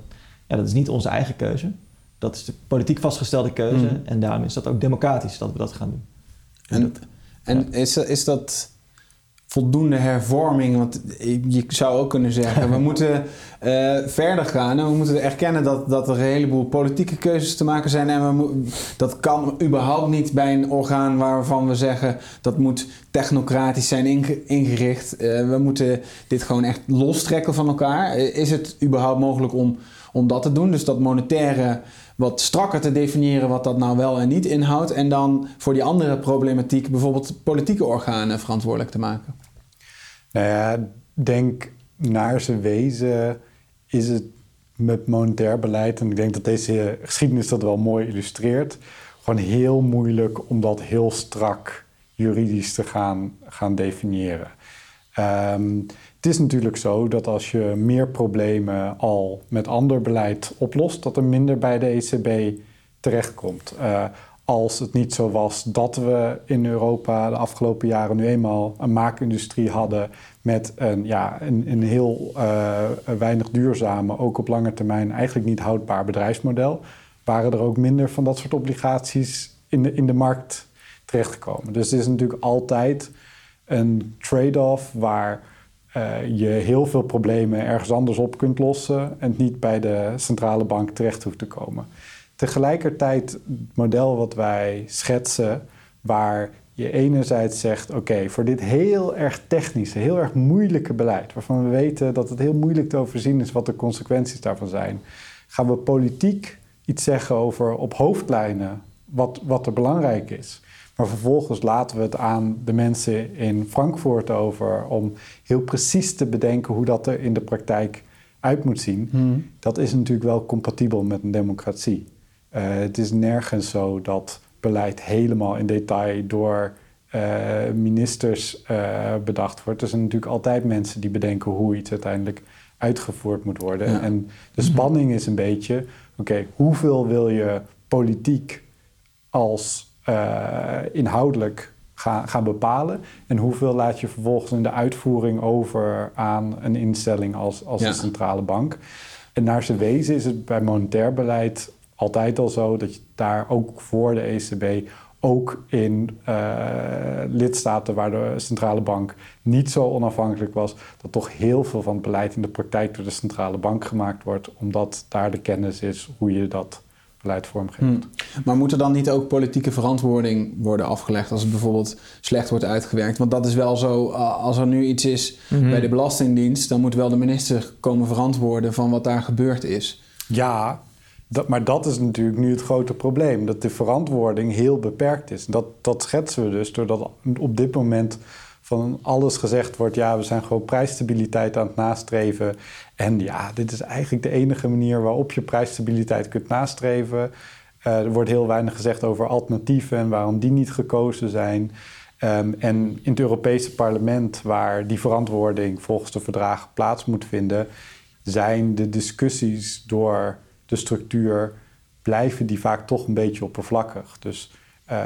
ja, dat is niet onze eigen keuze. Dat is de politiek vastgestelde keuze. Mhm. En daarom is dat ook democratisch dat we dat gaan doen. En, en is, is dat voldoende hervorming? Want je zou ook kunnen zeggen, we moeten eh, verder gaan en we moeten erkennen dat, dat er een heleboel politieke keuzes te maken zijn. En we dat kan überhaupt niet bij een orgaan waarvan we zeggen dat moet technocratisch zijn inge- ingericht. Eh, we moeten dit gewoon echt lostrekken van elkaar. Is het überhaupt mogelijk om, om dat te doen? Dus dat monetaire wat strakker te definiëren wat dat nou wel en niet inhoudt. En dan voor die andere problematiek bijvoorbeeld politieke organen verantwoordelijk te maken. Nou ja, denk naar zijn wezen is het met monetair beleid, en ik denk dat deze geschiedenis dat wel mooi illustreert, gewoon heel moeilijk om dat heel strak juridisch te gaan, gaan definiëren. Ehm, het is natuurlijk zo dat als je meer problemen al met ander beleid oplost, dat er minder bij de ECB terechtkomt. Eh, als het niet zo was dat we in Europa de afgelopen jaren nu eenmaal een maakindustrie hadden met een, ja, een, een heel uh, weinig duurzame, ook op lange termijn eigenlijk niet houdbaar bedrijfsmodel, waren er ook minder van dat soort obligaties in de, in de markt terechtgekomen. Dus het is natuurlijk altijd een trade-off waar uh, je heel veel problemen ergens anders op kunt lossen en niet bij de centrale bank terecht hoeft te komen. Tegelijkertijd het model wat wij schetsen, waar je enerzijds zegt: oké, voor dit heel erg technische, heel erg moeilijke beleid, waarvan we weten dat het heel moeilijk te overzien is wat de consequenties daarvan zijn, gaan we politiek iets zeggen over op hoofdlijnen wat, wat er belangrijk is. Maar vervolgens laten we het aan de mensen in Frankfurt over om heel precies te bedenken hoe dat er in de praktijk uit moet zien. Hmm. Dat is natuurlijk wel compatibel met een democratie. Uh, het is nergens zo dat beleid helemaal in detail door uh, ministers uh, bedacht wordt. Er zijn natuurlijk altijd mensen die bedenken hoe iets uiteindelijk uitgevoerd moet worden. Ja. En de spanning is een beetje: oké, hoeveel wil je politiek als uh, inhoudelijk gaan, gaan bepalen. En hoeveel laat je vervolgens in de uitvoering over aan een instelling als, als ja. de centrale bank. En naar zijn wezen is het bij monetair beleid altijd al zo dat je daar ook voor de ECB ook in uh, lidstaten waar de centrale bank niet zo onafhankelijk was, dat toch heel veel van het beleid in de praktijk door de centrale bank gemaakt wordt, omdat daar de kennis is hoe je dat beleid vormgeeft. Hmm. Maar moet er dan niet ook politieke verantwoording worden afgelegd als het bijvoorbeeld slecht wordt uitgewerkt? Want dat is wel zo, als er nu iets is mhm. bij de Belastingdienst, dan moet wel de minister komen verantwoorden van wat daar gebeurd is. Ja, dat, maar dat is natuurlijk nu het grote probleem. Dat de verantwoording heel beperkt is. Dat, dat schetsen we dus doordat op dit moment van alles gezegd wordt... ja, we zijn gewoon prijsstabiliteit aan het nastreven. En ja, dit is eigenlijk de enige manier waarop je prijsstabiliteit kunt nastreven. Uh, er wordt heel weinig gezegd over alternatieven en waarom die niet gekozen zijn. Um, en in het Europese parlement, waar die verantwoording volgens de verdragen plaats moet vinden, zijn de discussies door de structuur, blijven die vaak toch een beetje oppervlakkig. Dus uh,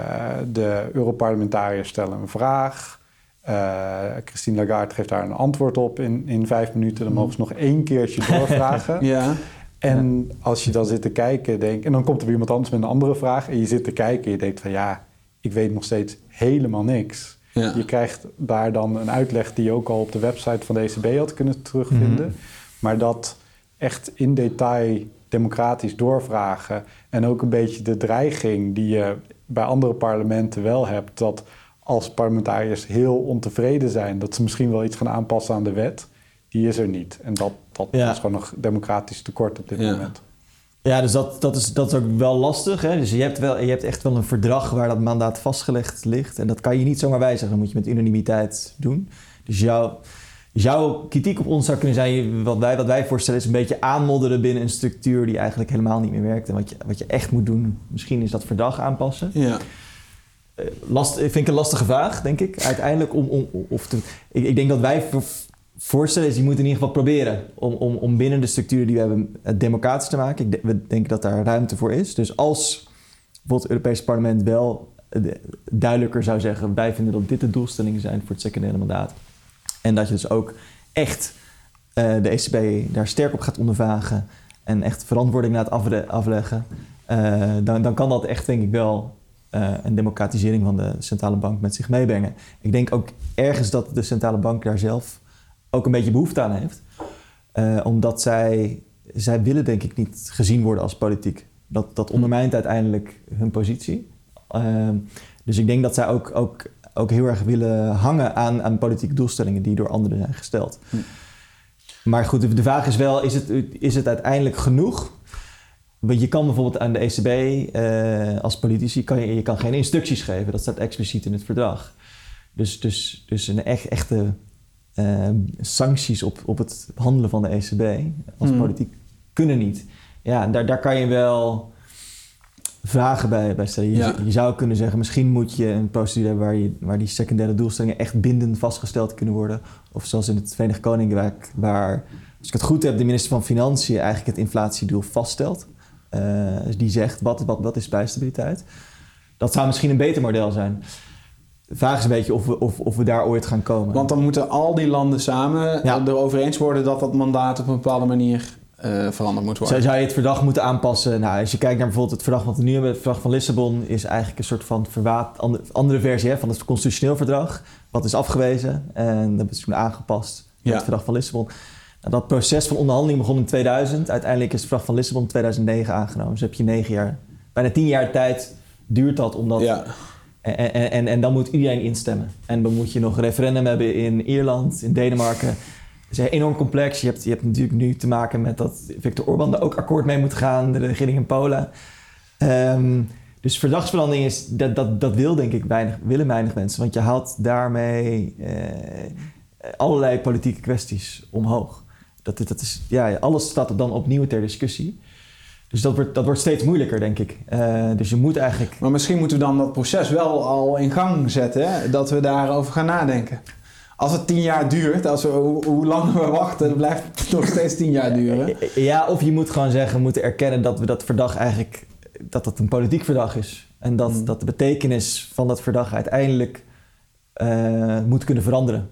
de Europarlementariërs stellen een vraag. Uh, Christine Lagarde geeft daar een antwoord op in, in vijf minuten. Dan mogen ze nog één keertje doorvragen. ja. En als je dan zit te kijken, denk, en dan komt er weer iemand anders met een andere vraag. En je zit te kijken en je denkt van ja, ik weet nog steeds helemaal niks. Ja. Je krijgt daar dan een uitleg die je ook al op de website van de ECB had kunnen terugvinden. Mhm. Maar dat echt in detail democratisch doorvragen. En ook een beetje de dreiging die je bij andere parlementen wel hebt. Dat als parlementariërs heel ontevreden zijn, dat ze misschien wel iets gaan aanpassen aan de wet, die is er niet. En dat, dat is gewoon nog democratisch tekort op dit ja. moment. Ja, dus dat, dat, is, dat is ook wel lastig. Hè? Dus je hebt, wel, je hebt echt wel een verdrag waar dat mandaat vastgelegd ligt. En dat kan je niet zomaar wijzigen. Dat moet je met unanimiteit doen. Dus jouw, jouw kritiek op ons zou kunnen zijn... Wat wij, wat wij voorstellen is een beetje aanmodderen binnen een structuur... die eigenlijk helemaal niet meer werkt. En wat je, wat je echt moet doen, misschien is dat verdrag aanpassen. Ja. Eh, last, vind ik een lastige vraag, denk ik. Uiteindelijk om, om of te, ik, ik denk dat wij voorstellen is, je moet in ieder geval proberen om, om, om binnen de structuren die we hebben democratisch te maken. Ik, we denken dat daar ruimte voor is. Dus als bijvoorbeeld het Europese parlement wel eh, duidelijker zou zeggen, wij vinden dat dit de doelstellingen zijn voor het secundaire mandaat. En dat je dus ook echt uh, de ECB daar sterk op gaat ondervragen en echt verantwoording laat afleggen, uh, dan, dan kan dat echt denk ik wel uh, een democratisering van de centrale bank met zich meebrengen. Ik denk ook ergens dat de centrale bank daar zelf ook een beetje behoefte aan heeft. Omdat zij, zij willen denk ik niet gezien worden als politiek. Dat, dat ondermijnt uiteindelijk hun positie. Uh, dus ik denk dat zij ook, ook, ook heel erg willen hangen aan, aan politieke doelstellingen die door anderen zijn gesteld. Hm. Maar goed, de vraag is wel, is het, is het uiteindelijk genoeg want je kan bijvoorbeeld aan de ECB uh, als politici kan je, je kan geen instructies geven. Dat staat expliciet in het verdrag. Dus, dus, dus een echt, echte uh, sancties op, op het handelen van de ECB als hmm. politiek kunnen niet. Ja, daar, daar kan je wel vragen bij, bij stellen. Je, je, zou kunnen zeggen, misschien moet je een procedure hebben waar, je, waar die secundaire doelstellingen echt bindend vastgesteld kunnen worden. Of zoals in het Verenigd Koninkrijk, waar, als ik het goed heb, de minister van Financiën eigenlijk het inflatiedoel vaststelt. Uh, die zegt wat, wat, wat is prijsstabiliteit. Dat zou misschien een beter model zijn. De vraag is een beetje of we, of, of we daar ooit gaan komen. Want dan moeten al die landen samen Ja. erover eens worden dat dat mandaat op een bepaalde manier eh, veranderd moet worden. zou je het verdrag moeten aanpassen? Nou, als je kijkt naar bijvoorbeeld het verdrag wat we nu hebben, het verdrag van Lissabon, is eigenlijk een soort van verwaat, andere, versie hè, van het constitutioneel verdrag, wat is afgewezen en dat is toen aangepast met Ja. het verdrag van Lissabon. Nou, dat proces van onderhandeling begon in 2000. Uiteindelijk is het verdrag van Lissabon in 2009 aangenomen. Dus heb je negen jaar, bijna tien jaar tijd duurt dat om dat Ja. en, en, en, en dan moet iedereen instemmen. En dan moet je nog een referendum hebben in Ierland, in Denemarken. Is enorm complex. Je hebt, je hebt natuurlijk nu te maken met dat Viktor Orban er ook akkoord mee moet gaan, de regering in Polen. Ehm, dus verdragsverandering is, dat, dat, dat wil denk ik weinig, willen weinig mensen. Want je haalt daarmee eh, allerlei politieke kwesties omhoog. Dat, dat is, ja, alles staat dan opnieuw ter discussie. Dus dat wordt, dat wordt steeds moeilijker, denk ik. Eh, dus je moet eigenlijk Maar misschien moeten we dan dat proces wel al in gang zetten, dat we daarover gaan nadenken. Als het tien jaar duurt, als we, hoe, hoe lang we wachten, dan blijft het nog steeds tien jaar duren. Ja, of je moet gewoon zeggen, we moeten erkennen dat we dat verdrag eigenlijk, dat dat een politiek verdrag is. En dat, Mm. dat de betekenis van dat verdrag uiteindelijk eh, moet kunnen veranderen.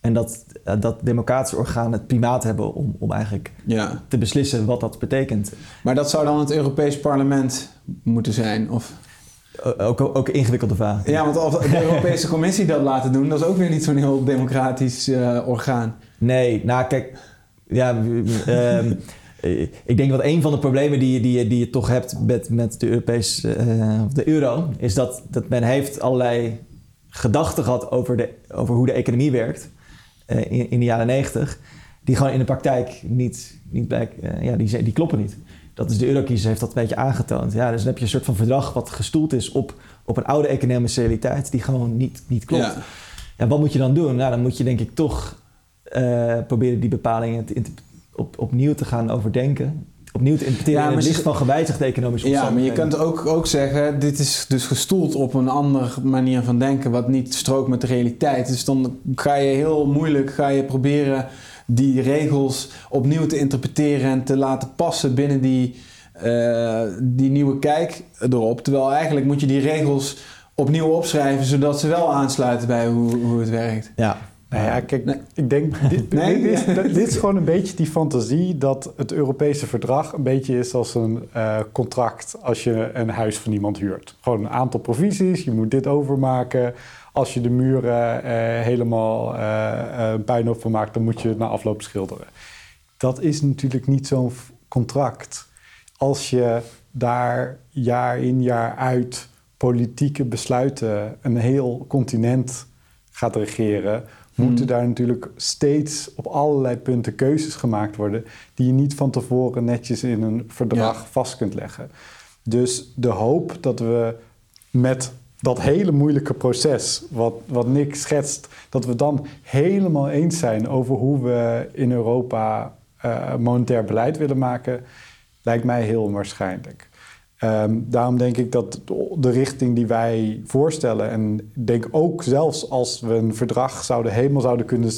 En dat, eh, dat democratische organen het primaat hebben om, om eigenlijk Ja. te beslissen wat dat betekent. Maar dat zou dan het Europees Parlement moeten zijn? Of... O- Ook, ook een ingewikkelde vraag. Ja, want als de Europese Commissie dat laten doen, dat is ook weer niet zo'n heel democratisch eh, orgaan. Nee, nou kijk, ja, ehm, eh, ik denk dat een van de problemen die, je- die, die je toch hebt met, met de, Europese, eh, of de euro, is dat, dat men heeft allerlei gedachten gehad over, de, over hoe de economie werkt eh, in, in de jaren negentig, die gewoon in de praktijk niet, niet blijk, eh, ja, die, die kloppen niet. Dat is de eurocrisis heeft dat een beetje aangetoond. Ja, dus dan heb je een soort van verdrag wat gestoeld is op, op een oude economische realiteit die gewoon niet, niet klopt. Ja. Ja, wat moet je dan doen? Nou, dan moet je denk ik toch eh, proberen die bepalingen te op, opnieuw te gaan overdenken. Opnieuw te interpreteren Ja, in het licht van gewijzigde economische Ja, maar je kunt ook, ook zeggen, dit is dus gestoeld op een andere manier van denken, wat niet strookt met de realiteit. Dus dan ga je heel moeilijk ga je proberen die regels opnieuw te interpreteren en te laten passen binnen die, eh, die nieuwe kijk erop. Terwijl eigenlijk moet je die regels opnieuw opschrijven, zodat ze wel aansluiten bij hoe, hoe het werkt. Ja. Nou ja, kijk, Nee. ik denk, dit, Nee? dit, is, dit is gewoon een beetje die fantasie dat het Europese verdrag een beetje is als een eh, contract als je een huis van iemand huurt. Gewoon een aantal provisies, je moet dit overmaken. Als je de muren eh, helemaal eh, eh, puinhoop van maakt, dan moet je het na afloop schilderen. Dat is natuurlijk niet zo'n contract. Als je daar jaar in jaar uit politieke besluiten een heel continent gaat regeren, moeten daar natuurlijk steeds op allerlei punten keuzes gemaakt worden die je niet van tevoren netjes in een verdrag Ja. vast kunt leggen. Dus de hoop dat we met dat hele moeilijke proces, wat, wat Nick schetst, dat we dan helemaal eens zijn over hoe we in Europa eh, monetair beleid willen maken, lijkt mij heel onwaarschijnlijk. Ehm, daarom denk ik dat de- richting die wij voorstellen, en denk ook zelfs als we een verdrag zouden helemaal zouden kunnen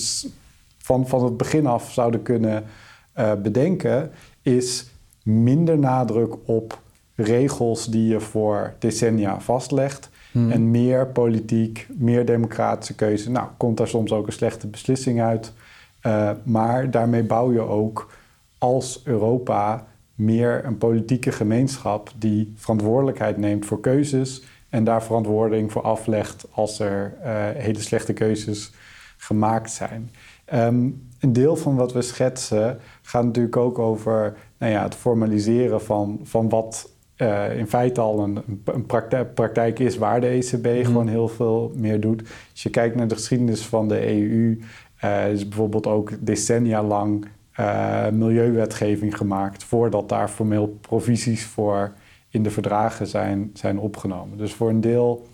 van, van het begin af zouden kunnen eh, bedenken, is minder nadruk op regels die je voor decennia vastlegt. Hmm. En meer politiek, meer democratische keuze. Nou, komt daar soms ook een slechte beslissing uit. Eh, maar daarmee bouw je ook als Europa meer een politieke gemeenschap die verantwoordelijkheid neemt voor keuzes en daar verantwoording voor aflegt als er eh, hele slechte keuzes gemaakt zijn. Ehm, een deel van wat we schetsen gaat natuurlijk ook over nou ja, het formaliseren van, van wat eh, in feite al een, een praktijk, praktijk is waar de ECB gewoon heel veel meer doet. Als je kijkt naar de geschiedenis van de EU, eh, is bijvoorbeeld ook decennia lang eh, milieuwetgeving gemaakt voordat daar formeel provisies voor in de verdragen zijn, zijn opgenomen. Dus voor een deel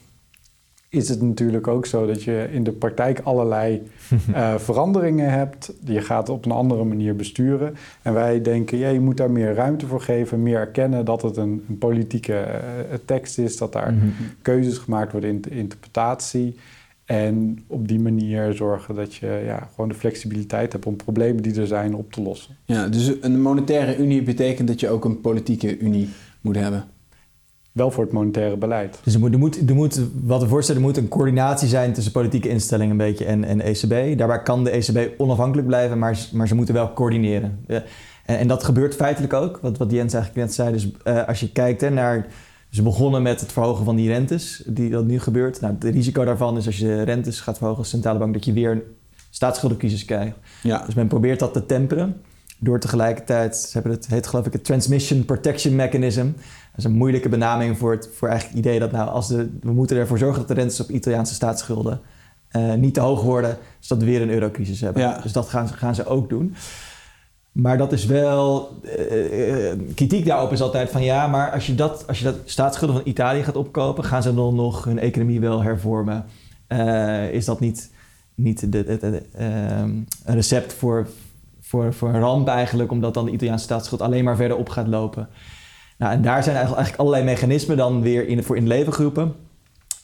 is het natuurlijk ook zo dat je in de praktijk allerlei eh, veranderingen hebt. Je gaat op een andere manier besturen. En wij denken, ja, je moet daar meer ruimte voor geven, meer erkennen dat het een, een politieke eh, tekst is, dat daar Mhm. keuzes gemaakt worden in de interpretatie. En op die manier zorgen dat je ja, gewoon de flexibiliteit hebt om problemen die er zijn op te lossen. Ja, dus een monetaire unie betekent dat je ook een politieke unie moet hebben. Wel voor het monetaire beleid. Dus er moet, er moet, er moet, wat we voorstellen, er moet een coördinatie zijn tussen politieke instellingen een beetje en, en ECB. Daarbij kan de ECB onafhankelijk blijven, maar, maar ze moeten wel coördineren. En, en, dat gebeurt feitelijk ook, wat, wat Jens eigenlijk net zei. Dus uh, als je kijkt hè, naar... Ze begonnen met het verhogen van die rentes, die dat nu gebeurt. Nou, het risico daarvan is als je de rentes gaat verhogen als centrale bank... dat je weer een staatsschuldencrisis krijgt. Ja. Dus men probeert dat te temperen door tegelijkertijd, ze hebben het heet geloof ik het Transmission Protection Mechanism. Dat is een moeilijke benaming voor het voor eigenlijk het idee dat nou, als de, we moeten ervoor zorgen dat de rentes op Italiaanse staatsschulden uh, niet te hoog worden, zodat we weer een eurocrisis hebben. Ja. Dus dat gaan, gaan ze ook doen. Maar dat is wel. Uh, kritiek daarop is altijd van ja, maar als je dat, als je dat staatsschulden van Italië gaat opkopen, gaan ze dan nog hun economie wel hervormen? Uh, is dat niet, niet de, de, een recept voor, voor, voor een ramp eigenlijk, omdat dan de Italiaanse staatsschuld alleen maar verder op gaat lopen. Nou, en daar zijn eigenlijk allerlei mechanismen dan weer in, voor in leven geroepen.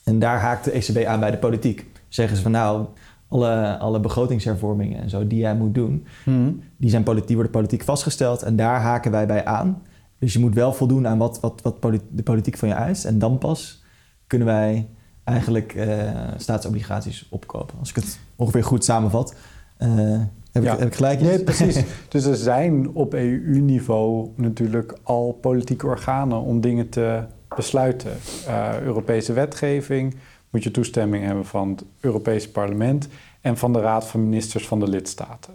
En daar haakt de ECB aan bij de politiek. Zeggen ze van nou, alle, alle begrotingshervormingen en zo die jij moet doen, hmm. die, zijn die worden politiek vastgesteld en daar haken wij bij aan. Dus je moet wel voldoen aan wat, wat, wat de politiek van je eist. En dan pas kunnen wij eigenlijk uh, staatsobligaties opkopen. Als ik het ongeveer goed samenvat. Uh, heb, ik, heb ik gelijk? Nee, precies. dus er zijn op EU-niveau natuurlijk al politieke organen om dingen te besluiten. Uh, Europese wetgeving moet je toestemming hebben van het Europese parlement en van de Raad van Ministers van de lidstaten.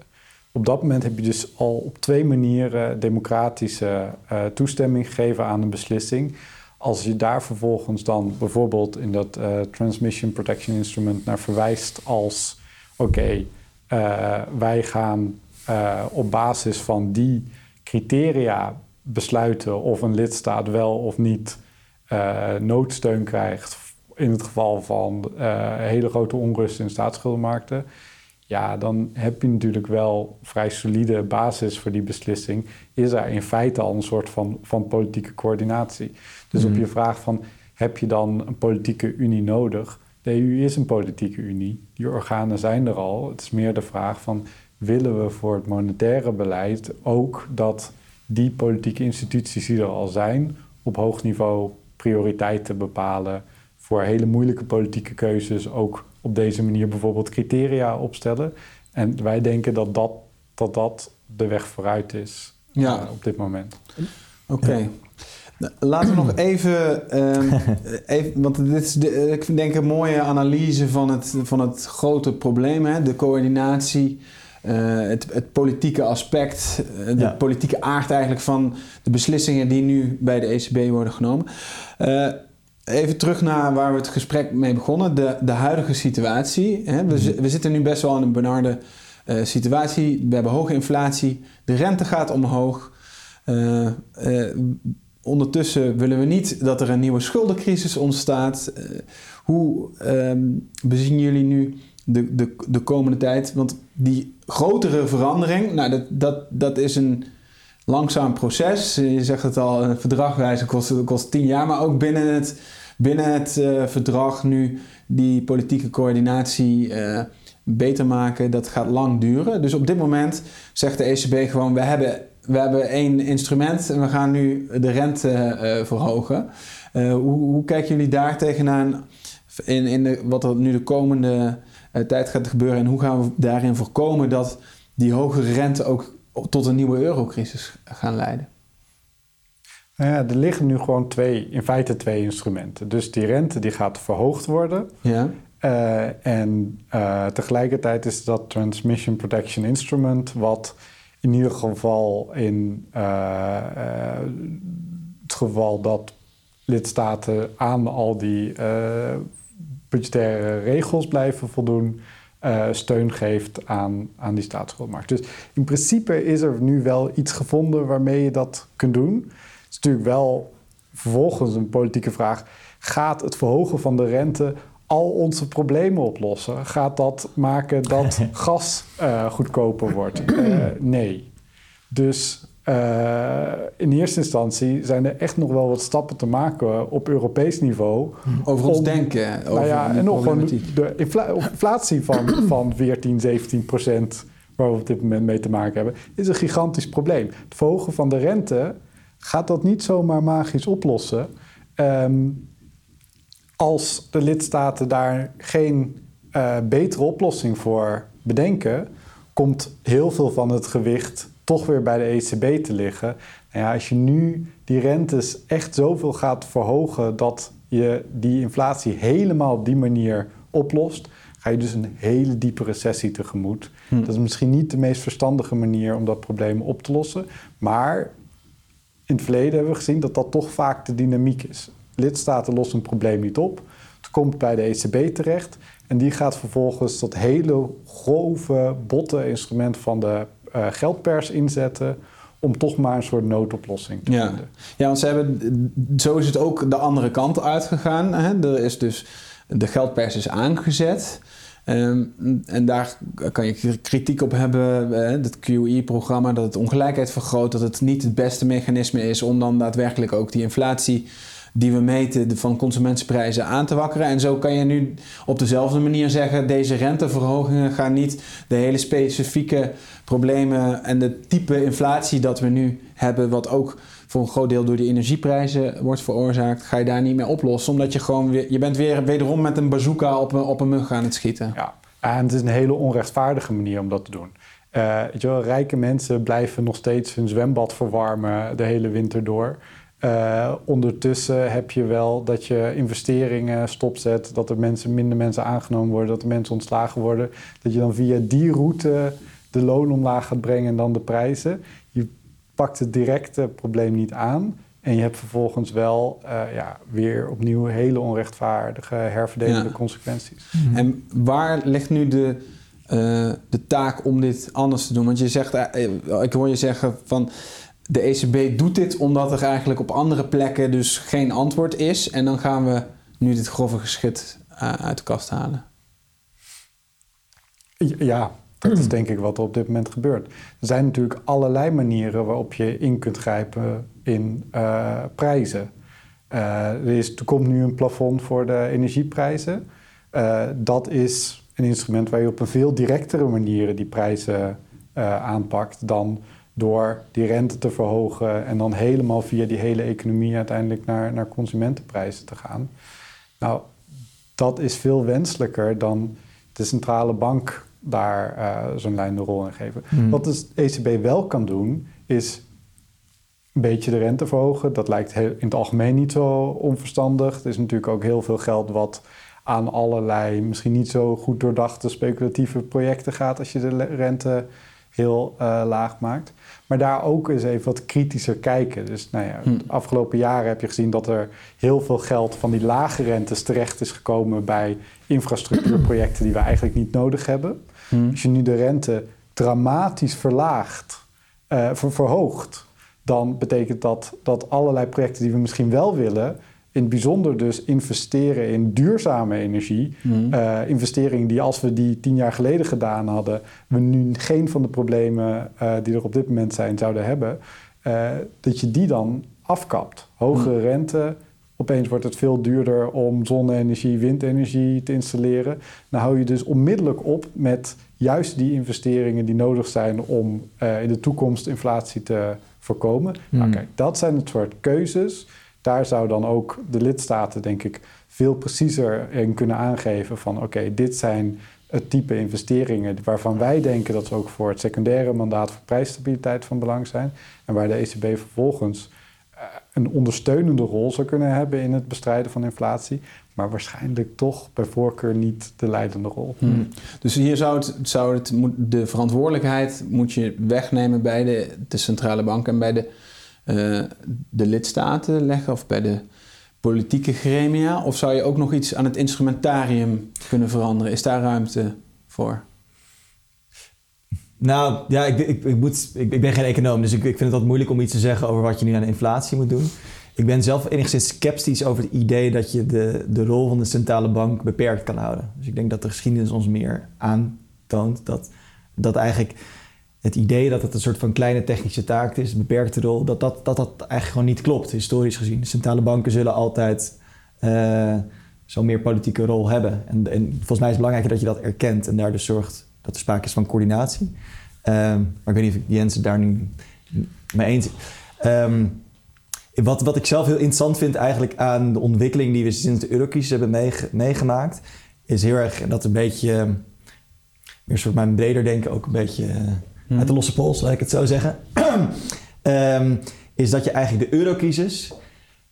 Op dat moment heb je dus al op twee manieren democratische uh, toestemming gegeven aan een beslissing. Als je daar vervolgens dan bijvoorbeeld in dat uh, Transmission Protection Instrument naar verwijst als oké, wij gaan uh, op basis van die criteria besluiten of een lidstaat wel of niet uh, noodsteun krijgt in het geval van hele grote onrust in staatsschuldenmarkten. Ja, dan heb je natuurlijk wel vrij solide basis voor die beslissing. Is er in feite al een soort van, van politieke coördinatie. Dus op mhm. je vraag van heb je dan een politieke unie nodig? De EU is een politieke unie. Die organen zijn er al. Het is meer de vraag van willen we voor het monetaire beleid ook dat die politieke instituties die er al zijn op hoog niveau prioriteiten bepalen voor hele moeilijke politieke keuzes ook op deze manier bijvoorbeeld criteria opstellen. En wij denken dat dat, dat, dat de weg vooruit is ja. Uh, op dit moment. Oké. Laten we nog even, um, even want dit is de, ik denk een mooie analyse van het, van het grote probleem, hè? de coördinatie, uh, het, het, politieke aspect, de politieke aard eigenlijk van de beslissingen die nu bij de ECB worden genomen. Uh, even terug naar waar we het gesprek mee begonnen, de, de huidige situatie. Hè? We, we, zitten nu best wel in een benarde situatie. We hebben hoge inflatie, de rente gaat omhoog. Ondertussen willen we niet dat er een nieuwe schuldencrisis ontstaat. Uh, hoe um, bezien jullie nu de, de, de komende tijd? Want die grotere verandering, nou, dat, dat, dat is een langzaam proces. Je zegt het al, een verdrag kost, kost tien jaar, maar ook binnen het, binnen het uh, verdrag nu die politieke coördinatie uh, beter maken, dat gaat lang duren. Dus op dit moment zegt de ECB gewoon: we hebben we hebben één instrument en we gaan nu de rente uh, verhogen. Uh, hoe, hoe, kijken jullie daar tegenaan in, in de, wat er nu de komende uh, tijd gaat gebeuren en hoe gaan we daarin voorkomen dat die hogere rente ook tot een nieuwe eurocrisis gaan leiden? Nou ja, er liggen nu gewoon twee, in feite twee instrumenten. Dus die rente die gaat verhoogd worden. Ja. en tegelijkertijd is dat Transmission Protection Instrument wat in ieder geval in uh, het geval dat lidstaten aan al die uh, budgettaire regels blijven voldoen, steun geeft aan, aan die staatsschuldmarkt. Dus in principe is er nu wel iets gevonden waarmee je dat kunt doen. Het is natuurlijk wel vervolgens een politieke vraag. Gaat het verhogen van de rente al onze problemen oplossen? Gaat dat maken dat gas uh, goedkoper wordt? Uh, nee. Dus uh, in eerste instantie zijn er echt nog wel wat stappen te maken op Europees niveau. Over ons denken. Over nou ja, en nog gewoon de inflatie van, van 14, 17 procent, waar we op dit moment mee te maken hebben, is een gigantisch probleem. Het verhogen van de rente gaat dat niet zomaar magisch oplossen. Ehm, als de lidstaten daar geen uh, betere oplossing voor bedenken, komt heel veel van het gewicht toch weer bij de ECB te liggen. Nou ja, als je nu die rentes echt zoveel gaat verhogen dat je die inflatie helemaal op die manier oplost, ga je dus een hele diepe recessie tegemoet. Hm. Dat is misschien niet de meest verstandige manier om dat probleem op te lossen, maar in het verleden hebben we gezien dat dat toch vaak de dynamiek is. Lidstaten lossen een probleem niet op. Het komt bij de ECB terecht. En die gaat vervolgens dat hele grove, botte instrument van de uh, geldpers inzetten om toch maar een soort noodoplossing te ja. vinden. Ja, want ze hebben, zo is het ook de andere kant uitgegaan. Hè? Er is dus, de geldpers is aangezet. Ehm, en daar kan je kritiek op hebben, uh, dat QE-programma, dat het ongelijkheid vergroot, dat het niet het beste mechanisme is om dan daadwerkelijk ook die inflatie die we meten van consumentenprijzen aan te wakkeren. En zo kan je nu op dezelfde manier zeggen: deze renteverhogingen gaan niet de hele specifieke problemen en de type inflatie dat we nu hebben, wat ook voor een groot deel door die energieprijzen wordt veroorzaakt, ga je daar niet meer oplossen. Omdat je gewoon weer, je bent weer wederom met een bazooka op een, op een mug aan het schieten. Ja, en het is een hele onrechtvaardige manier om dat te doen. Uh, weet je wel, rijke mensen blijven nog steeds hun zwembad verwarmen de hele winter door. Uh, ondertussen heb je wel dat je investeringen stopzet, dat er mensen, minder mensen aangenomen worden, dat er mensen ontslagen worden. Dat je dan via die route de loon omlaag gaat brengen en dan de prijzen. Je pakt het directe probleem niet aan. En je hebt vervolgens wel uh, ja, weer opnieuw hele onrechtvaardige herverdelende consequenties. Mhm. En waar ligt nu de, uh, de taak om dit anders te doen? Want je zegt, ik hoor je zeggen van de ECB doet dit omdat er eigenlijk op andere plekken dus geen antwoord is. En dan gaan we nu dit grove geschit uh, uit de kast halen. Ja, dat is denk ik wat er op dit moment gebeurt. Er zijn natuurlijk allerlei manieren waarop je in kunt grijpen in uh, prijzen. Uh, er, is, er komt nu een plafond voor de energieprijzen. dat is een instrument waar je op een veel directere manier die prijzen aanpakt dan door die rente te verhogen en dan helemaal via die hele economie uiteindelijk naar, naar consumentenprijzen te gaan. Nou, dat is veel wenselijker dan de centrale bank daar uh, zo'n leidende rol in geven. Hmm. Wat de ECB wel kan doen, is een beetje de rente verhogen. Dat lijkt in het algemeen niet zo onverstandig. Er is natuurlijk ook heel veel geld wat aan allerlei misschien niet zo goed doordachte speculatieve projecten gaat als je de rente heel uh, laag maakt. Maar daar ook eens even wat kritischer kijken. Dus nou ja, hm. de afgelopen jaren heb je gezien dat er heel veel geld van die lage rentes terecht is gekomen bij infrastructuurprojecten die we eigenlijk niet nodig hebben. Hm. Als je nu de rente dramatisch verlaagt, uh, verhoogt, dan betekent dat dat allerlei projecten die we misschien wel willen, in het bijzonder dus investeren in duurzame energie. Mm. investeringen die als we die tien jaar geleden gedaan hadden, we nu geen van de problemen uh, die er op dit moment zijn zouden hebben. Uh, dat je die dan afkapt. Hogere mm. rente, opeens wordt het veel duurder om zonne-energie, windenergie te installeren. Dan hou je dus onmiddellijk op met juist die investeringen die nodig zijn om in de toekomst inflatie te voorkomen. Mm. Nou, kijk, dat zijn het soort keuzes daar zou dan ook de lidstaten, denk ik, veel preciezer in kunnen aangeven van oké, dit zijn het type investeringen waarvan wij denken dat ze ook voor het secundaire mandaat voor prijsstabiliteit van belang zijn. En waar de ECB vervolgens uh, een ondersteunende rol zou kunnen hebben in het bestrijden van inflatie. Maar waarschijnlijk toch bij voorkeur niet de leidende rol. Hmm. Dus hier zou, het, zou het, de verantwoordelijkheid moet je wegnemen bij de, de centrale bank en bij de uh, de lidstaten leggen of bij de politieke gremia? Of zou je ook nog iets aan het instrumentarium kunnen veranderen? Is daar ruimte voor? Nou ja, ik, ik, ik, moet, ik, ik ben geen econoom, dus ik, ik vind het wat moeilijk om iets te zeggen over wat je nu aan inflatie moet doen. Ik ben zelf enigszins sceptisch over het idee dat je de, de rol van de centrale bank beperkt kan houden. Dus ik denk dat de geschiedenis ons meer aantoont dat, dat eigenlijk het idee dat het een soort van kleine technische taak is, een beperkte rol, dat dat, dat dat eigenlijk gewoon niet klopt, historisch gezien. Centrale banken zullen altijd uh, zo'n meer politieke rol hebben. En, en, volgens mij is het belangrijker dat je dat erkent en daar dus zorgt dat er sprake is van coördinatie. Um, maar ik weet niet of ik Jens daar nu mee eens um, wat, wat ik zelf heel interessant vind eigenlijk aan de ontwikkeling die we sinds de eurocrisis hebben meegemaakt, is heel erg dat een beetje, meer soort mijn breder denken, ook een beetje hmm. uit de losse pols, laat ik het zo zeggen. um, is dat je eigenlijk de eurocrisis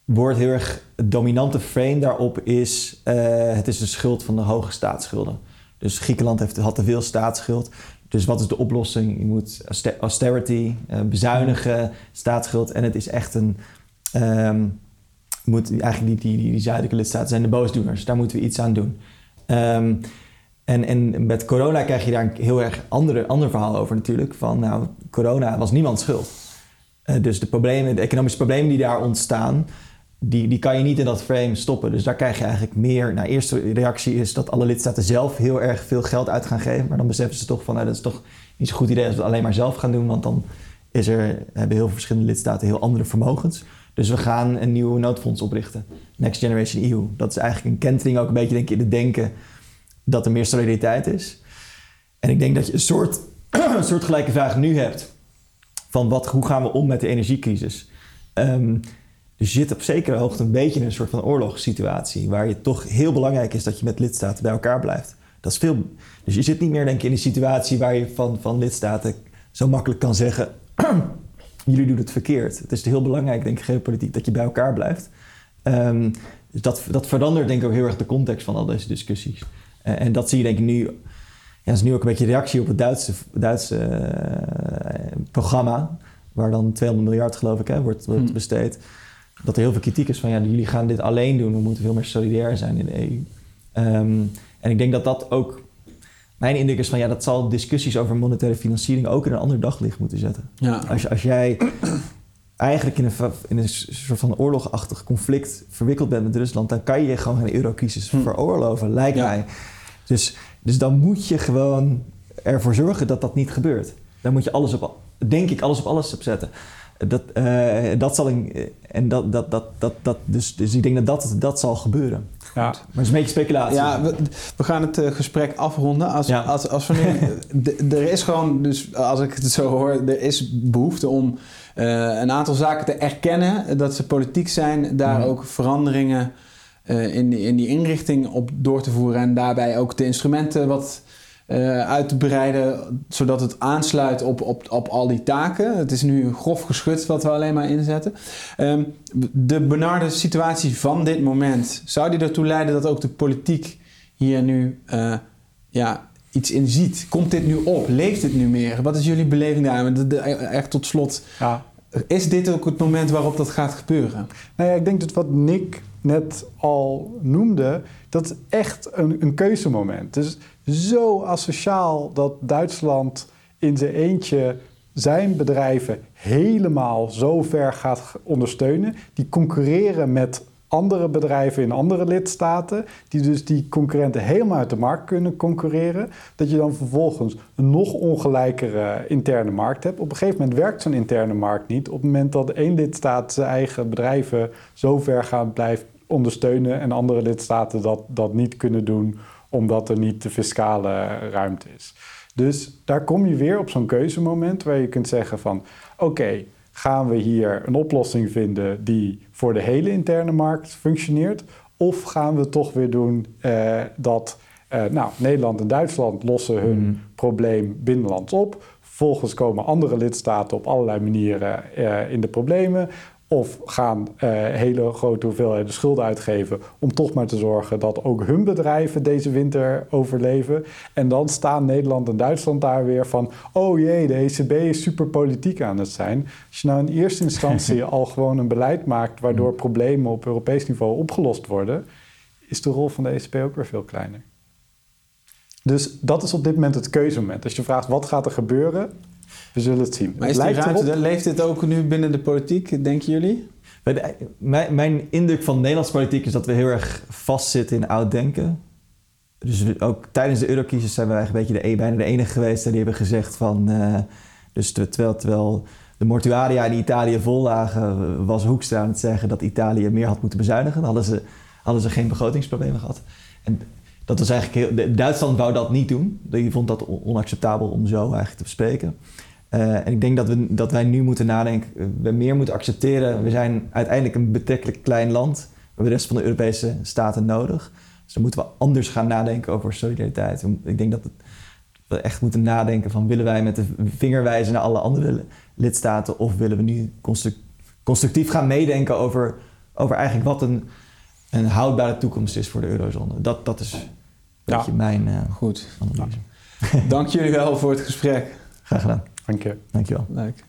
wordt heel erg het dominante frame daarop is, uh, het is de schuld van de hoge staatsschulden. Dus Griekenland heeft, had te veel staatsschuld. Dus wat is de oplossing? Je moet austerity, uh, bezuinigen, staatsschuld. En het is echt een. Um, moet, eigenlijk die, die, die, zuidelijke lidstaten zijn de boosdoeners. Daar moeten we iets aan doen. Um, en, met corona krijg je daar een heel erg andere, ander verhaal over natuurlijk. Van nou, corona was niemands schuld. Uh, dus de, problemen, de economische problemen die daar ontstaan, die, die kan je niet in dat frame stoppen. Dus daar krijg je eigenlijk meer. Nou, eerste reactie is dat alle lidstaten zelf heel erg veel geld uit gaan geven. Maar dan beseffen ze toch van, nou, dat is toch niet zo'n goed idee als we het alleen maar zelf gaan doen. Want dan is er, hebben heel veel verschillende lidstaten heel andere vermogens. Dus we gaan een nieuw noodfonds oprichten. Next Generation EU. Dat is eigenlijk een kentering ook een beetje denk ik, in het denken dat er meer solidariteit is. En ik denk dat je een soort, een soort gelijke vraag nu hebt. Van wat, hoe gaan we om met de energiecrisis? Dus je zit op zekere hoogte een beetje in een soort van oorlogssituatie. Waar je toch heel belangrijk is dat je met lidstaten bij elkaar blijft. Dat is veel, dus je zit niet meer denk ik in een situatie waar je van, van lidstaten zo makkelijk kan zeggen... jullie doen het verkeerd. Het is heel belangrijk, denk ik, geopolitiek, dat je bij elkaar blijft. Um, dat, dat verandert denk ik ook heel erg de context van al deze discussies. Uh, en dat zie je denk ik nu... Ja, dat is nu ook een beetje reactie op het Duitse, Duitse uh, programma... waar dan 200 miljard, geloof ik, hè, wordt, wordt hm. besteed dat er heel veel kritiek is van ja, jullie gaan dit alleen doen, we moeten veel meer solidair zijn in de EU. Ehm, en ik denk dat dat ook. Mijn indruk is van ja, dat zal discussies over monetaire financiering ook in een ander daglicht moeten zetten. Ja. Als, als jij eigenlijk in een, in een soort van oorlogachtig conflict verwikkeld bent met Rusland, dan kan je gewoon geen eurocrisis hm. veroorloven, lijkt mij. Dus, dus dan moet je gewoon ervoor zorgen dat dat niet gebeurt. Dan moet je alles op, denk ik, alles op alles opzetten dat, uh, dat zal ik, en dat, dat, dat, dat, dat, dus, dus ik denk dat dat, dat zal gebeuren. Ja. Maar het is een beetje speculatie. Ja, we, we gaan het uh, gesprek afronden. Als, ja. als, als we nu, er is gewoon, dus als ik het zo hoor, er is behoefte om een aantal zaken te erkennen dat ze politiek zijn, daar mm. ook veranderingen in, in die inrichting op door te voeren en daarbij ook de instrumenten wat uh, uit te breiden, zodat het aansluit op, op, op al die taken. Het is nu grof geschud wat we alleen maar inzetten. Um, de benarde situatie van dit moment, zou die ertoe leiden dat ook de politiek hier nu uh, ja, iets in ziet? Komt dit nu op? Leeft dit nu meer? Wat is jullie beleving daar? Echt tot slot, ja. is dit ook het moment waarop dat gaat gebeuren? Nou ja, ik denk dat wat Nick net al noemde, dat is echt een, een keuzemoment. Dus zo asociaal dat Duitsland in zijn eentje zijn bedrijven helemaal zo ver gaat ondersteunen. Die concurreren met andere bedrijven in andere lidstaten, die dus die concurrenten helemaal uit de markt kunnen concurreren, dat je dan vervolgens een nog ongelijkere interne markt hebt. Op een gegeven moment werkt zo'n interne markt niet. Op het moment dat één lidstaat zijn eigen bedrijven zo ver gaat blijven ondersteunen en andere lidstaten dat, dat niet kunnen doen omdat er niet de fiscale ruimte is. Dus daar kom je weer op zo'n keuzemoment waar je kunt zeggen van oké, gaan we hier een oplossing vinden die voor de hele interne markt functioneert? Of gaan we toch weer doen uh, dat uh, nou, Nederland en Duitsland lossen hun mm. probleem binnenlands op. Vervolgens komen andere lidstaten op allerlei manieren uh, in de problemen. Of gaan uh, hele grote hoeveelheden schulden uitgeven om toch maar te zorgen dat ook hun bedrijven deze winter overleven. En dan staan Nederland en Duitsland daar weer van: oh jee, de ECB is super politiek aan het zijn. Als je nou in eerste instantie al gewoon een beleid maakt waardoor problemen op Europees niveau opgelost worden, is de rol van de ECB ook weer veel kleiner. Dus dat is op dit moment het keuzemoment. Als je vraagt wat gaat er gebeuren, we zullen het zien. Maar is die ruimte, leeft dit ook nu binnen de politiek, denken jullie? Mijn, mijn indruk van Nederlandse politiek is dat we heel erg vastzitten in oud denken. Dus ook tijdens de eurocrisis zijn we eigenlijk een beetje de, e- bijna de enige geweest die hebben gezegd van... Uh, dus terwijl, terwijl de mortuaria in Italië vol lagen, was Hoekstra aan het zeggen dat Italië meer had moeten bezuinigen. Dan hadden ze, hadden ze geen begrotingsproblemen gehad. En dat was eigenlijk heel, Duitsland wou dat niet doen. Die vond dat onacceptabel om zo eigenlijk te bespreken. Eh, en ik denk dat, we, dat wij nu moeten nadenken, we meer moeten accepteren. We zijn uiteindelijk een betrekkelijk klein land. We hebben de rest van de Europese staten nodig. Dus dan moeten we anders gaan nadenken over solidariteit. Ik denk dat we echt moeten nadenken van willen wij met de vinger wijzen naar alle andere lidstaten of willen we nu constructief gaan meedenken over, over eigenlijk wat een, een houdbare toekomst is voor de eurozone. Dat, dat is ja. beetje mijn uh, Goed. analyse. Dank jullie wel voor het gesprek. Graag gedaan. Dank je. Dank je wel. Leuk.